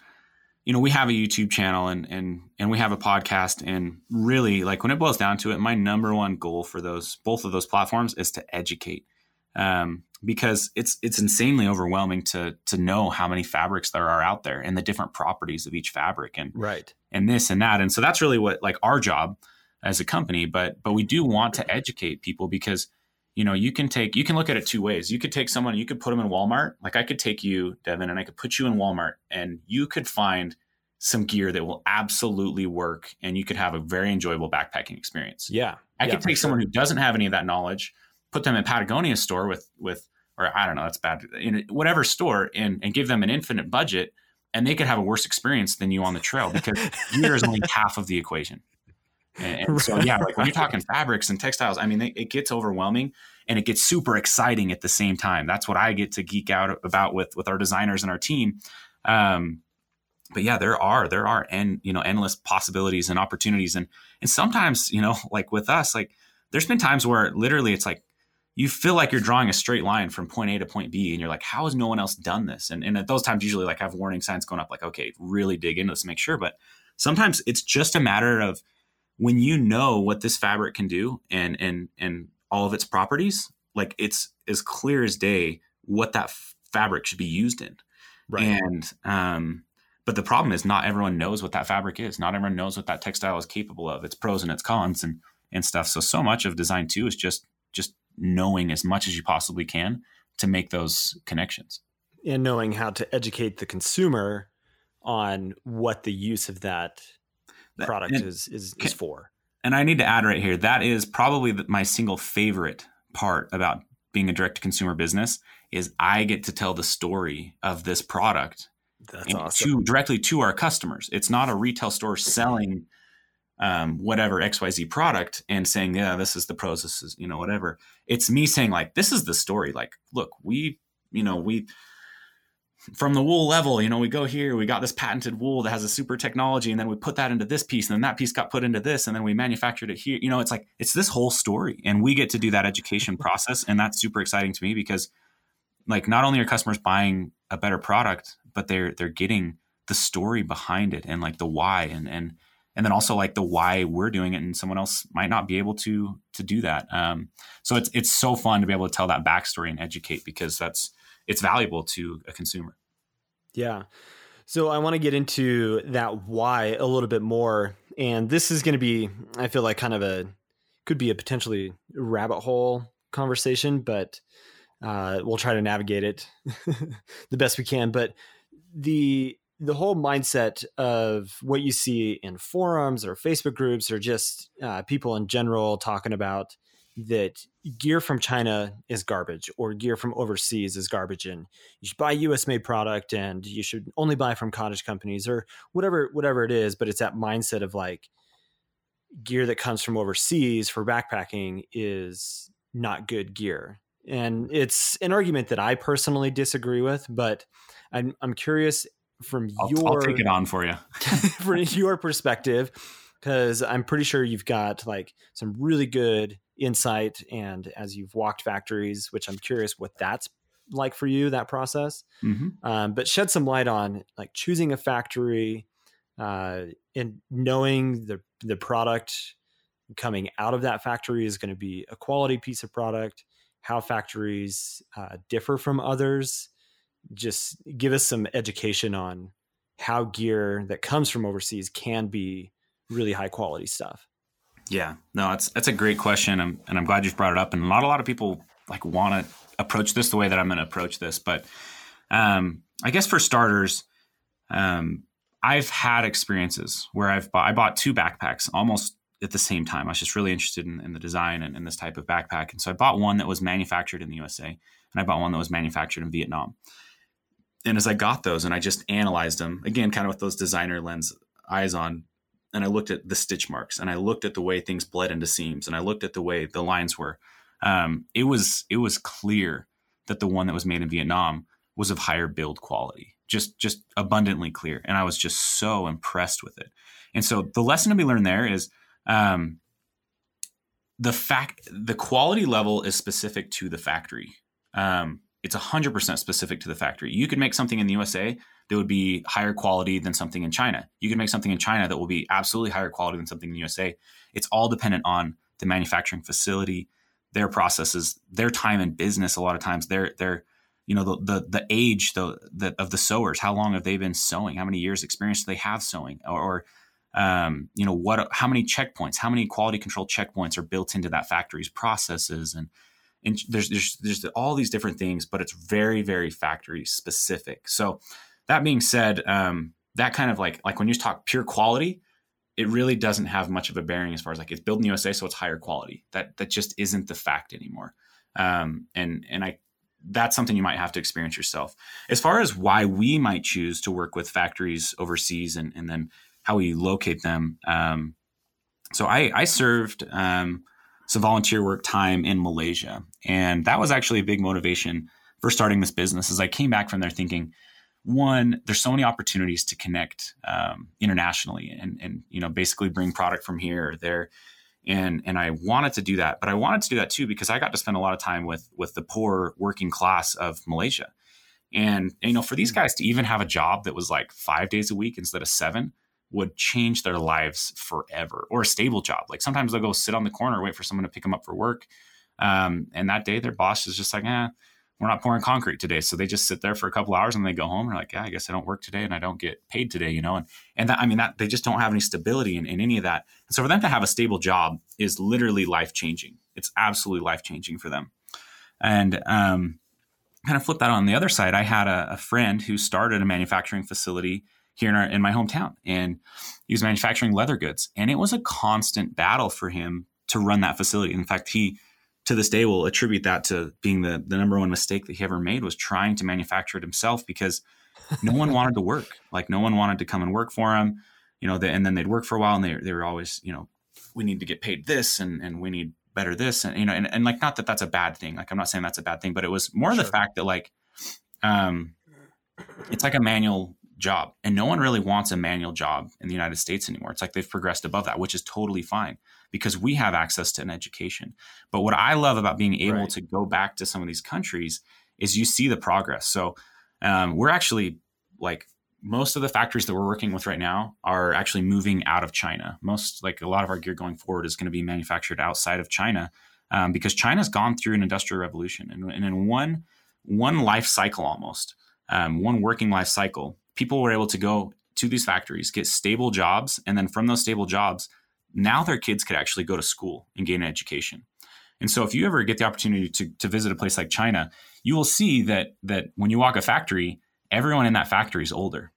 you know we have a youtube channel and and and we have a podcast and really like when it boils down to it my number one goal for those both of those platforms is to educate um, because it's it's insanely overwhelming to to know how many fabrics there are out there and the different properties of each fabric and right. and this and that and so that's really what like our job as a company but but we do want to educate people because you know, you can take, you can look at it two ways. You could take someone, you could put them in Walmart. Like I could take you, Devin, and I could put you in Walmart and you could find some gear that will absolutely work and you could have a very enjoyable backpacking experience. Yeah. I yeah, could take sure. someone who doesn't have any of that knowledge, put them in Patagonia store with, with, or I don't know, that's bad, in whatever store and, and give them an infinite budget and they could have a worse experience than you on the trail because gear is only half of the equation. And, and so, yeah, like when you're talking fabrics and textiles, I mean, it, it, gets overwhelming and it gets super exciting at the same time. That's what I get to geek out about with with our designers and our team. Um, but yeah, there are there are and you know endless possibilities and opportunities, and and sometimes you know like with us, like there's been times where literally it's like you feel like you're drawing a straight line from point A to point B, and you're like, how has no one else done this? And and at those times, usually like I have warning signs going up, like okay, really dig into this, make sure. But sometimes it's just a matter of when you know what this fabric can do and and and all of its properties like it's as clear as day what that f- fabric should be used in. Right. And um but the problem is not everyone knows what that fabric is. Not everyone knows what that textile is capable of. Its pros and its cons and and stuff. So so much of design too is just just knowing as much as you possibly can to make those connections. And knowing how to educate the consumer on what the use of that product and, is is, is for. And I need to add right here that is probably my single favorite part about being a direct to consumer business is I get to tell the story of this product That's awesome. to directly to our customers. It's not a retail store selling um, whatever XYZ product and saying, yeah, this is the pros, this is, you know, whatever. It's me saying like, this is the story. Like, look, we, you know, we from the wool level, you know, we go here, we got this patented wool that has a super technology, and then we put that into this piece, and then that piece got put into this, and then we manufactured it here. You know, it's like it's this whole story, and we get to do that education process, and that's super exciting to me because, like, not only are customers buying a better product, but they're they're getting the story behind it and like the why, and and and then also like the why we're doing it, and someone else might not be able to to do that. Um, so it's it's so fun to be able to tell that backstory and educate because that's it's valuable to a consumer. Yeah. So I want to get into that why a little bit more. and this is going to be, I feel like, kind of a could be a potentially rabbit hole conversation, but uh, we'll try to navigate it the best we can. But the the whole mindset of what you see in forums or Facebook groups or just uh, people in general talking about that gear from China is garbage or gear from overseas is garbage and you should buy US made product and you should only buy from cottage companies or whatever whatever it is but it's that mindset of like gear that comes from overseas for backpacking is not good gear. And it's an argument that I personally disagree with but I'm I'm curious from I'll, your I'll take it on for you from your perspective because I'm pretty sure you've got like some really good insight and as you've walked factories, which I'm curious what that's like for you that process. mm-hmm. Um, but shed some light on like choosing a factory uh, and knowing the the product coming out of that factory is going to be a quality piece of product. How factories uh, differ from others. Just give us some education on how gear that comes from overseas can be really high quality stuff. Yeah, no, that's that's a great question, and, and I'm glad you've brought it up. And not a lot of people like want to approach this the way that I'm going to approach this. But um, I guess for starters, um, I've had experiences where I've bought, I bought two backpacks almost at the same time. I was just really interested in, in the design and, in this type of backpack, and so I bought one that was manufactured in the USA, and I bought one that was manufactured in Vietnam. And as I got those, and I just analyzed them again, kind of with those designer lens eyes on, and I looked at the stitch marks and I looked at the way things bled into seams and I looked at the way the lines were. Um, it was it was clear that the one that was made in Vietnam was of higher build quality, just just abundantly clear, and I was just so impressed with it. And so the lesson to be learned there is um, the fact the quality level is specific to the factory. Um, it's 100% specific to the factory. You could make something in the USA that would be higher quality than something in China. You could make something in China that will be absolutely higher quality than something in the USA. It's all dependent on the manufacturing facility, their processes, their time in business. A lot of times, their their you know the the, the age the, the of the sewers. How long have they been sewing? How many years experience do they have sewing? Or, or um, you know what? How many checkpoints? How many quality control checkpoints are built into that factory's processes? And and there's there's there's all these different things, but it's very very factory specific. So that being said, um, that kind of like like when you talk pure quality, it really doesn't have much of a bearing as far as like it's built in the USA, so it's higher quality. That that just isn't the fact anymore. Um, and and I that's something you might have to experience yourself. As far as why we might choose to work with factories overseas and and then how we locate them. Um, so I I served um, some volunteer work time in Malaysia, and that was actually a big motivation for starting this business. As I came back from there thinking one, there's so many opportunities to connect um, internationally and, and, you know, basically bring product from here or there. And, and I wanted to do that, but I wanted to do that too, because I got to spend a lot of time with, with the poor working class of Malaysia. And, you know, for these guys to even have a job that was like five days a week instead of seven would change their lives forever or a stable job. Like sometimes they'll go sit on the corner, wait for someone to pick them up for work. Um, and that day their boss is just like, eh, we're not pouring concrete today. So they just sit there for a couple hours and they go home. And they're like, yeah, I guess I don't work today and I don't get paid today, you know? And, and that, I mean, that they just don't have any stability in, in any of that. And so for them to have a stable job is literally life changing. It's absolutely life changing for them. And, um, kind of flip that on the other side. I had a, a friend who started a manufacturing facility here in, our, in my hometown and he was manufacturing leather goods. And it was a constant battle for him to run that facility. In fact, he, to this day will attribute that to being the, the number one mistake that he ever made was trying to manufacture it himself because no one wanted to work. Like no one wanted to come and work for him, you know, and then they'd work for a while and they, they were always, you know, we need to get paid this and, and we need better this. And, you know, and, and like, not that that's a bad thing. Like, I'm not saying that's a bad thing, but it was more sure. the fact that like, um, it's like a manual job and no one really wants a manual job in the United States anymore. It's like they've progressed above that, which is totally fine because we have access to an education. But what I love about being able right. to go back to some of these countries is you see the progress. So um, we're actually like most of the factories that we're working with right now are actually moving out of China. Most like a lot of our gear going forward is going to be manufactured outside of China um, because China's gone through an industrial revolution, and, and in one one life cycle almost, um, one working life cycle, people were able to go to these factories, get stable jobs, and then from those stable jobs, now their kids could actually go to school and gain an education. And so if you ever get the opportunity to, to visit a place like China, you will see that that when you walk a factory, everyone in that factory is older.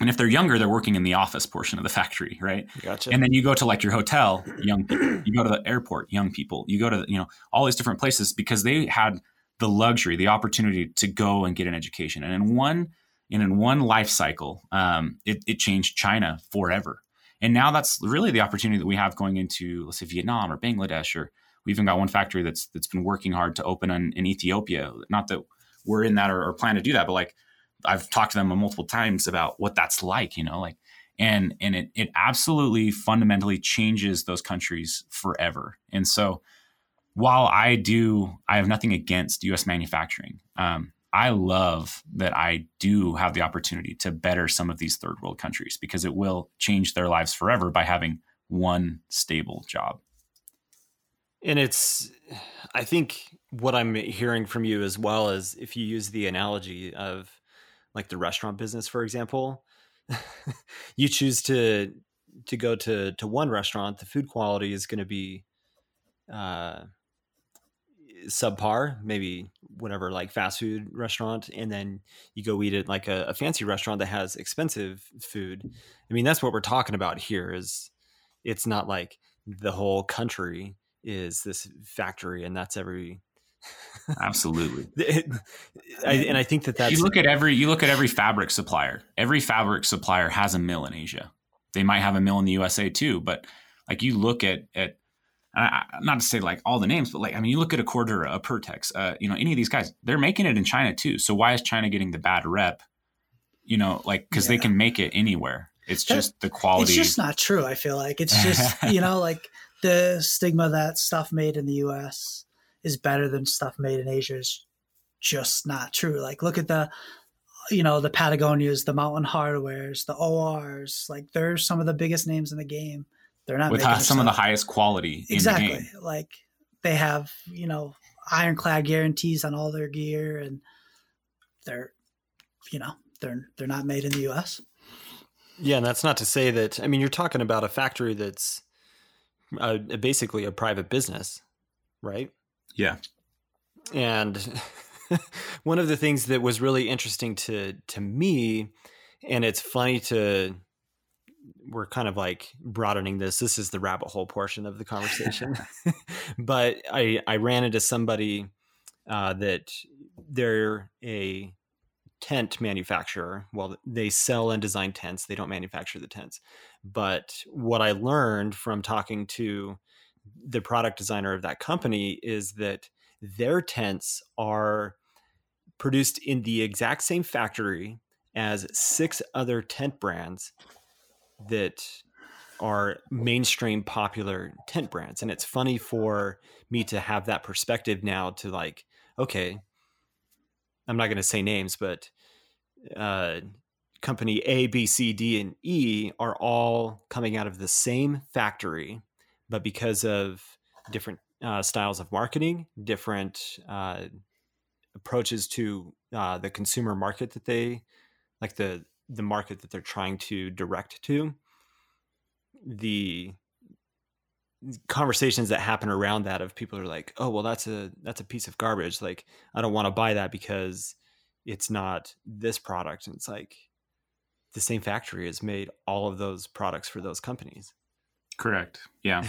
And if they're younger, they're working in the office portion of the factory, right? Gotcha. And then you go to like your hotel, young people. You go to the airport, young people. You go to you know all these different places because they had the luxury, the opportunity to go and get an education. And in one and in one life cycle, um, it, it changed China forever. And now that's really the opportunity that we have going into, let's say, Vietnam or Bangladesh, or we even got one factory that's that's been working hard to open in, in Ethiopia. Not that we're in that or, or plan to do that, but like I've talked to them multiple times about what that's like, you know, like and and it it absolutely fundamentally changes those countries forever. And so while I do I have nothing against US manufacturing. Um, I love that I do have the opportunity to better some of these third world countries because it will change their lives forever by having one stable job. And it's, I think what I'm hearing from you as well is if you use the analogy of like the restaurant business, for example, you choose to to go to to one restaurant, the food quality is going to be uh, subpar, maybe whatever like fast food restaurant, and then you go eat at like a, a fancy restaurant that has expensive food. I mean, that's what we're talking about here. Is it's not like the whole country is this factory and that's every Absolutely. I, and I think that that's you look at every you look at every fabric supplier. Every fabric supplier has a mill in Asia. They might have a mill in the USA too, but like you look at at I, not to say like all the names, but like I mean, you look at a Cordura, a Pertex, uh, you know, any of these guys, they're making it in China too. So why is China getting the bad rep? You know, like because yeah. they can make it anywhere. It's that, just the quality. It's just not true. I feel like it's just you know like the stigma that stuff made in the U.S is better than stuff made in Asia is just not true. Like look at the you know the Patagonias, the Mountain Hardwears, the ORs. Like they're some of the biggest names in the game. They're not with some stuff. of the highest quality. Exactly. The game. like they have you know ironclad guarantees on all their gear, and they're you know they're they're not made in the U.S. Yeah, and that's not to say that. I mean, you're talking about a factory that's uh, basically a private business, right? Yeah. And one of the things that was really interesting to to me, and it's funny to we're kind of like broadening this. This is the rabbit hole portion of the conversation. but I I ran into somebody uh, that they're a tent manufacturer. Well, they sell and design tents. They don't manufacture the tents. But what I learned from talking to the product designer of that company is that their tents are produced in the exact same factory as six other tent brands that are mainstream popular tent brands. And it's funny for me to have that perspective now to like okay i'm not going to say names but uh, company a b c d and e are all coming out of the same factory but because of different uh, styles of marketing, different uh, approaches to uh, the consumer market that they like the the market that they're trying to direct to, the conversations that happen around that of people are like, oh well, that's a that's a piece of garbage. Like I don't want to buy that because it's not this product. And it's like the same factory has made all of those products for those companies. Correct. Yeah.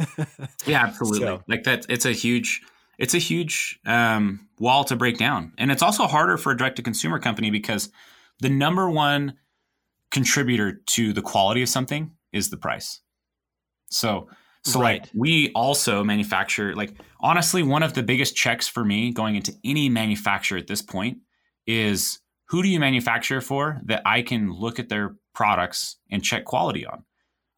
yeah, absolutely. So, like that it's a huge it's a huge um, wall to break down. And it's also harder for a direct to consumer company because the number one contributor to the quality of something is the price. So so right. like we also manufacture like honestly one of the biggest checks for me going into any manufacturer at this point is who do you manufacture for that I can look at their products and check quality on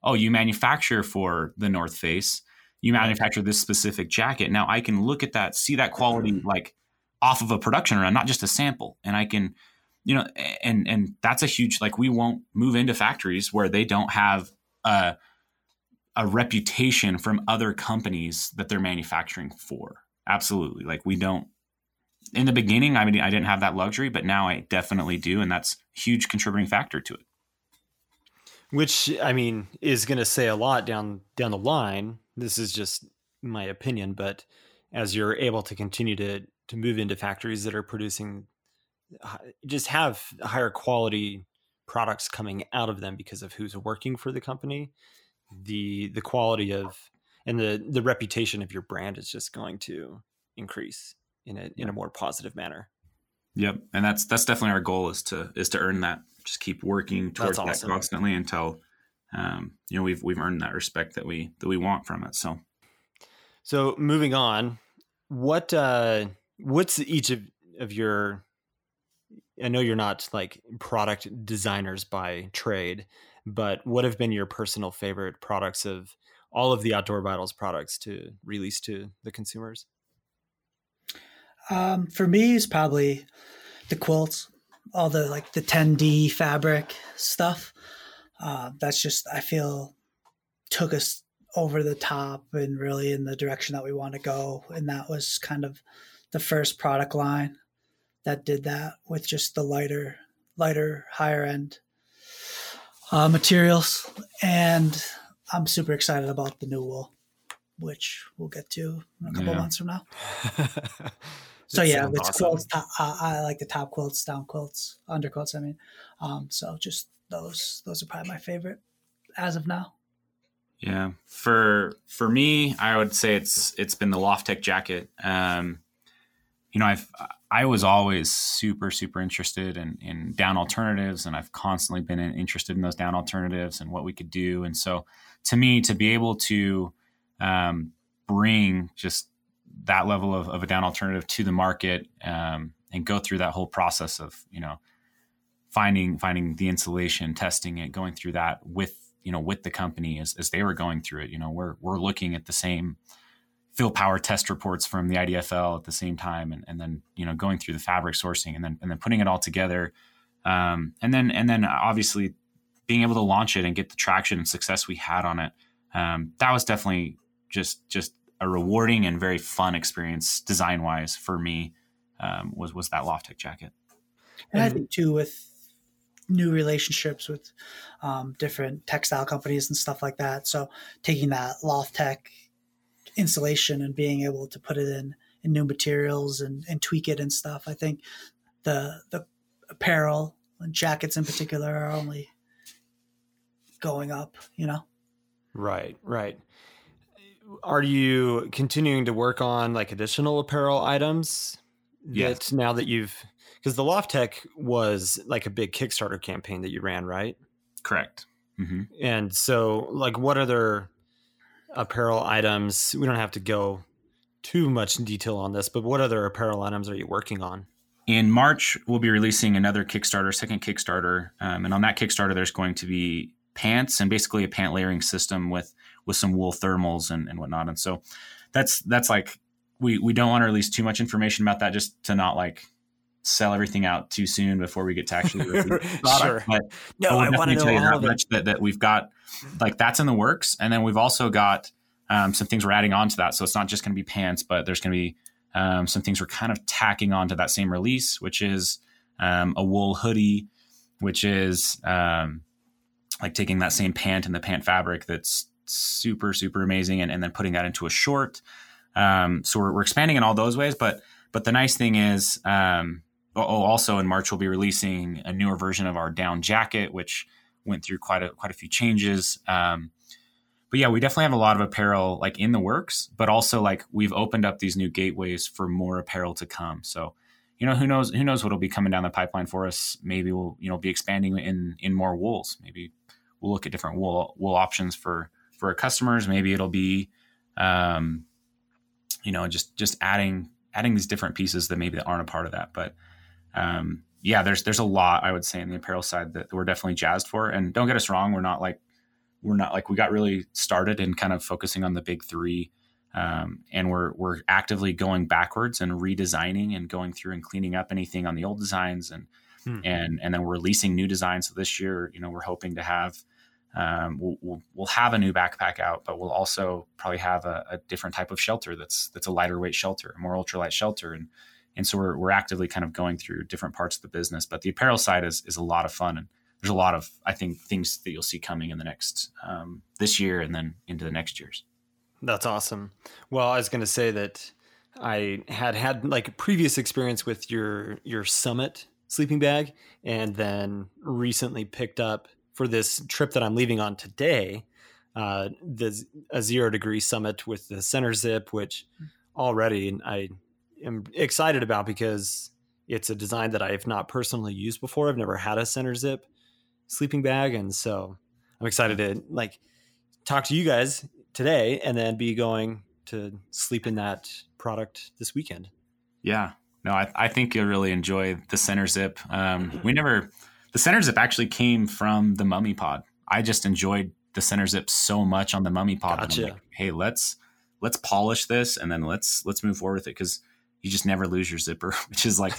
oh, you manufacture for the North Face, you manufacture this specific jacket. Now I can look at that, see that quality like off of a production run, not just a sample, and I can, you know, and and that's a huge like we won't move into factories where they don't have a a reputation from other companies that they're manufacturing for. Absolutely, like we don't. In the beginning, I mean, I didn't have that luxury, but now I definitely do, and that's huge contributing factor to it. which I mean is going to say a lot down down the line. This is just my opinion, but as you're able to continue to to move into factories that are producing just have higher quality products coming out of them because of who's working for the company the the quality of and the the reputation of your brand is just going to increase in a in a more positive manner. Yep and that's that's definitely our goal is to is to earn that. Just keep working towards awesome. that constantly until um, you know we've we've earned that respect that we that we want from it so. So moving on what uh what's each of, of your I know you're not like product designers by trade, but what have been your personal favorite products of all of the Outdoor Vitals products to release to the consumers? Um, for me, it's probably the quilts, all the like the 10D fabric stuff. Uh, that's just I feel took us over the top and really in the direction that we want to go, and that was kind of the first product line that did that with just the lighter, lighter, higher end uh, materials. And I'm super excited about the new wool, which we'll get to in a couple yeah. months from now. so yeah, it's awesome. quilts. Uh, I like the top quilts, down quilts, under quilts. I mean, um, so just those. Those are probably my favorite as of now. Yeah, for for me, I would say it's it's been the LoftTek jacket. Um, you know, I've I was always super super interested in in down alternatives, and I've constantly been interested in those down alternatives and what we could do. And so, to me, to be able to um, bring just that level of, of, a down alternative to the market um, and go through that whole process of you know finding finding the insulation, testing it, going through that with you know with the company as, as they were going through it. You know, we're we're looking at the same fill power test reports from the IDFL at the same time, and, and then you know going through the fabric sourcing and then and then putting it all together, um, and then and then obviously being able to launch it and get the traction and success we had on it. Um, that was definitely just just a rewarding and very fun experience design wise for me. Um, was was that LoftTek jacket, and I think too with new relationships with um, different textile companies and stuff like that. So taking that LoftTek insulation and being able to put it in, in new materials and, and tweak it and stuff. I think the the apparel and jackets in particular are only going up, you know? Right, right. Are you continuing to work on like additional apparel items? Yes. now that you've because the LoftTek was like a big Kickstarter campaign that you ran, right? Correct. Mm-hmm. And so, like, what other apparel items. We don't have to go too much detail on this, but what other apparel items are you working on? In March, we'll be releasing another Kickstarter, second Kickstarter, um, and on that Kickstarter, there's going to be pants and basically a pant layering system with with some wool thermals and, and whatnot. And so that's that's like we we don't want to release too much information about that, just to not like sell everything out too soon before we get to actually sure. But no, I, I want to tell you how much that, that we've got like that's in the works, and then we've also got um, some things we're adding on to that. So it's not just going to be pants, but there's going to be um, some things we're kind of tacking onto that same release, which is um, a wool hoodie, which is um, like taking that same pant and the pant fabric that's super super amazing, and, and then putting that into a short. Um, so we're, we're expanding in all those ways, but but the nice thing is um, Oh, oh, also in March we'll be releasing a newer version of our down jacket, which went through quite a quite a few changes. Um, but yeah, we definitely have a lot of apparel like in the works, but also like we've opened up these new gateways for more apparel to come. So, you know, who knows who knows what'll be coming down the pipeline for us. Maybe we'll you know be expanding in in more wools. Maybe we'll look at different wool wool options for for our customers. Maybe it'll be, um, you know, just just adding adding these different pieces that maybe aren't a part of that, but um, yeah, there's there's a lot I would say in the apparel side that we're definitely jazzed for. And don't get us wrong, we're not like we're not like we got really started in kind of focusing on the big three, um, and we're we're actively going backwards and redesigning and going through and cleaning up anything on the old designs and hmm. and and then we're releasing new designs. So this year, you know, we're hoping to have um, we'll, we'll, we'll, have a new backpack out, but we'll also probably have a, a, different type of shelter that's that's a lighter weight shelter, a more ultralight shelter, and and so we're, we're actively kind of going through different parts of the business but the apparel side is, is a lot of fun and there's a lot of I think things that you'll see coming in the next um, this year and then into the next years. That's awesome. Well, I was going to say that I had had like previous experience with your your summit sleeping bag, and then recently picked up for this trip that I'm leaving on today, uh, the a zero degree summit with the center zip, which already I am excited about because it's a design that I have not personally used before. I've never had a center zip sleeping bag, and so I'm excited to like talk to you guys today, and then be going to sleep in that product this weekend. Yeah, no, I, I think you'll really enjoy the center zip. Um, we never, the center zip actually came from the mummy pod. I just enjoyed the center zip so much on the mummy pod. Gotcha. Like, hey, let's let's polish this and then let's let's move forward with it because you just never lose your zipper, which is like,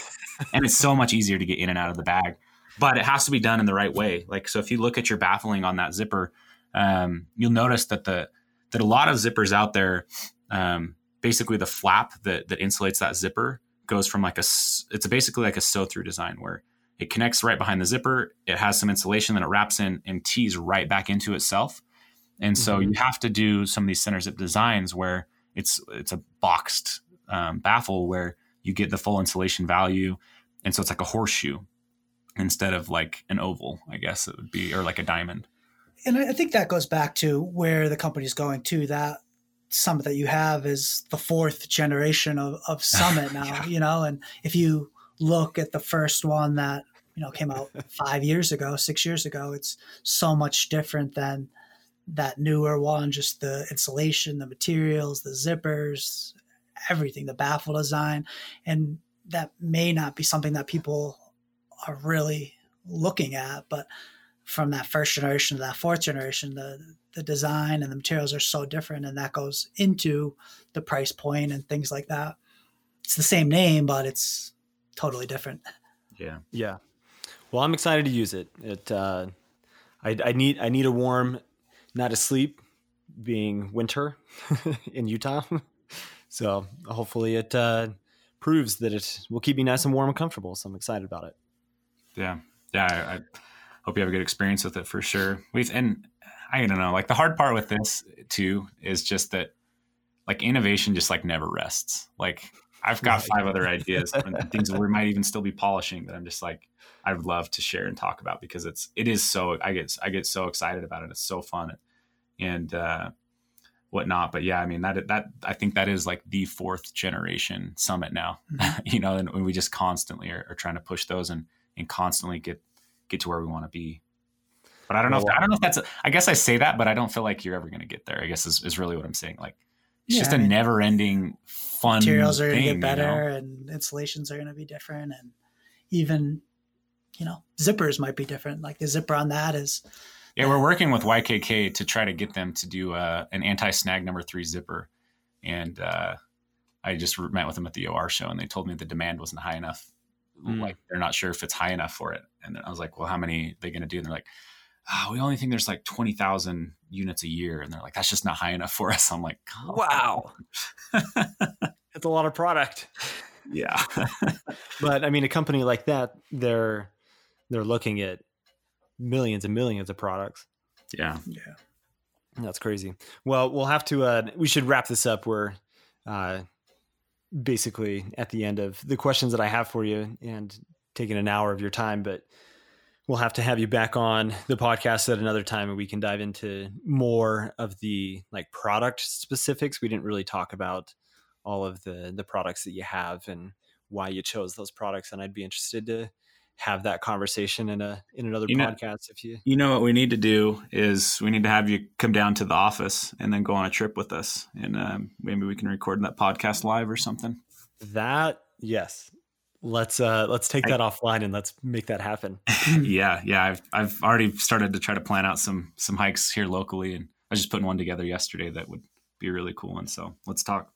and it's so much easier to get in and out of the bag. But it has to be done in the right way. Like so, if you look at your baffling on that zipper, um, you'll notice that the that a lot of zippers out there, um, basically the flap that that insulates that zipper goes from like a it's basically like a sew through design where it connects right behind the zipper. It has some insulation, then it wraps in and tees right back into itself. And so mm-hmm. you have to do some of these center zip designs where it's it's a boxed um, baffle where you get the full insulation value, and so it's like a horseshoe instead of like an oval, I guess it would be, or like a diamond. And I think that goes back to where the company's going to. That summit that you have is the fourth generation of, of summit now, yeah. you know, and if you look at the first one that, you know, came out five years ago, six years ago, it's so much different than that newer one, just the insulation, the materials, the zippers, everything, the baffle design. And that may not be something that people are really looking at, but from that first generation to that fourth generation, the the design and the materials are so different, and that goes into the price point and things like that. It's the same name, but it's totally different. Yeah, yeah. Well, I'm excited to use it. It uh, I, I need I need a warm not asleep being winter in Utah. so hopefully it uh, proves that it will keep me nice and warm and comfortable. So I'm excited about it. Yeah. Yeah. I, I hope you have a good experience with it for sure. We've, and I don't know, like the hard part with this too is just that like innovation just like never rests. Like I've got five other ideas and things that we might even still be polishing that I'm just like, I would love to share and talk about because it's, it is so, I get, I get so excited about it. It's so fun and, uh, whatnot. But yeah, I mean that that I think that is like the fourth generation summit now. Mm-hmm. you know, and we just constantly are, are, trying to push those and and constantly get get to where we want to be. But I don't know. If, I don't know if that's. A, I guess I say that, but I don't feel like you're ever going to get there. I guess is, is really what I'm saying. Like it's yeah, just a I mean, never-ending fun. Materials are going to get better, you know? and installations are going to be different, and even you know zippers might be different. Like the zipper on that is. Yeah, we're working with YKK to try to get them to do uh, an anti-snag number three zipper, and uh, I just met with them at the OR show, and they told me the demand wasn't high enough. Mm. Like they're not sure if it's high enough for it. And I was like, "Well, how many are they going to do?" And they're like, oh, we only think there's like 20,000 units a year. And they're like, that's just not high enough for us. I'm like, oh. wow. That's a lot of product. Yeah. but I mean, a company like that, they're, they're looking at millions and millions of products. Yeah. Yeah. That's crazy. Well, we'll have to, uh, we should wrap this up. We're, uh, basically at the end of the questions that I have for you and taking an hour of your time, but we'll have to have you back on the podcast at another time and we can dive into more of the like product specifics we didn't really talk about all of the the products that you have and why you chose those products and i'd be interested to have that conversation in a in another you podcast know, if you you know what we need to do is we need to have you come down to the office and then go on a trip with us and um, maybe we can record that podcast live or something. That yes. Let's uh let's take that I, offline and let's make that happen. Yeah yeah i've i've already started to try to plan out some some hikes here locally and i was just putting one together yesterday that would be a really cool one so let's talk.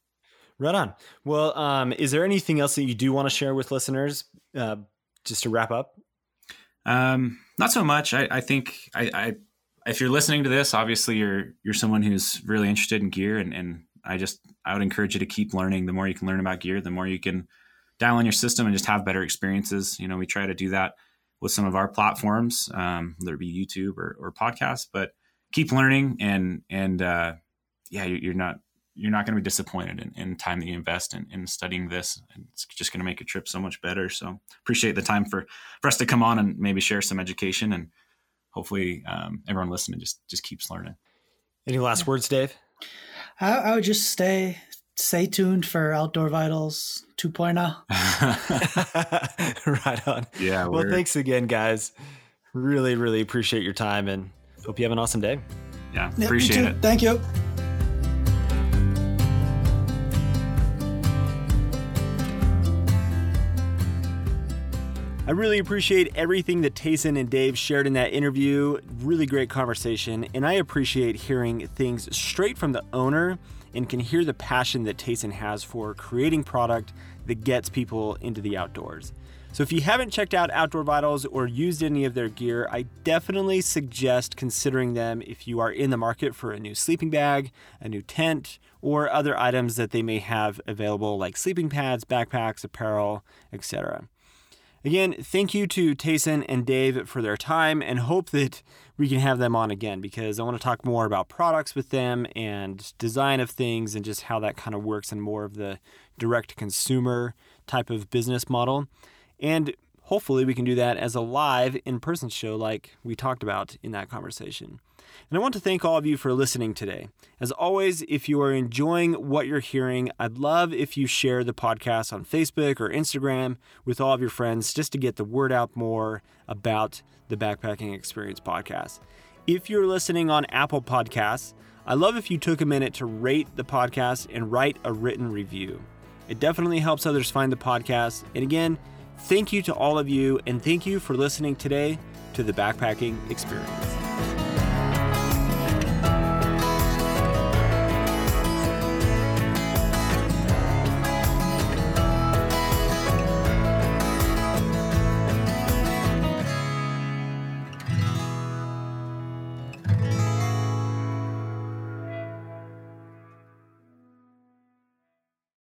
Right on. Well um is there anything else that you do want to share with listeners uh just to wrap up um not so much i i think i i if you're listening to this obviously you're you're someone who's really interested in gear and and i just i would encourage you to keep learning the more you can learn about gear the more you can dial in your system and just have better experiences. You know, we try to do that with some of our platforms, um, whether it be YouTube or, or podcasts. But keep learning, and and uh, yeah, you're not you're not going to be disappointed in, in time that you invest in, in studying this. It's just going to make your trip so much better. So appreciate the time for for us to come on and maybe share some education, and hopefully um, everyone listening just just keeps learning. Any last words, Dave? I, I would just stay stay tuned for Outdoor Vitals 2.0. right on. Yeah. Well, thanks again, guys. Really, really appreciate your time and hope you have an awesome day. Yeah, appreciate it. Thank you. I really appreciate everything that Tayson and Dave shared in that interview. Really great conversation. And I appreciate hearing things straight from the owner and can hear the passion that Tayson has for creating product that gets people into the outdoors. So if you haven't checked out Outdoor Vitals or used any of their gear, I definitely suggest considering them if you are in the market for a new sleeping bag, a new tent, or other items that they may have available like sleeping pads, backpacks, apparel, etc. Again, thank you to Tayson and Dave for their time and hope that we can have them on again because I want to talk more about products with them and design of things and just how that kind of works in more of the direct consumer type of business model. And hopefully we can do that as a live in person show like we talked about in that conversation. And I want to thank all of you for listening today. As always, if you are enjoying what you're hearing, I'd love if you share the podcast on Facebook or Instagram with all of your friends just to get the word out more about the Backpacking Experience podcast. If you're listening on Apple Podcasts, I love if you took a minute to rate the podcast and write a written review. It definitely helps others find the podcast. And again, thank you to all of you, and thank you for listening today to the Backpacking Experience.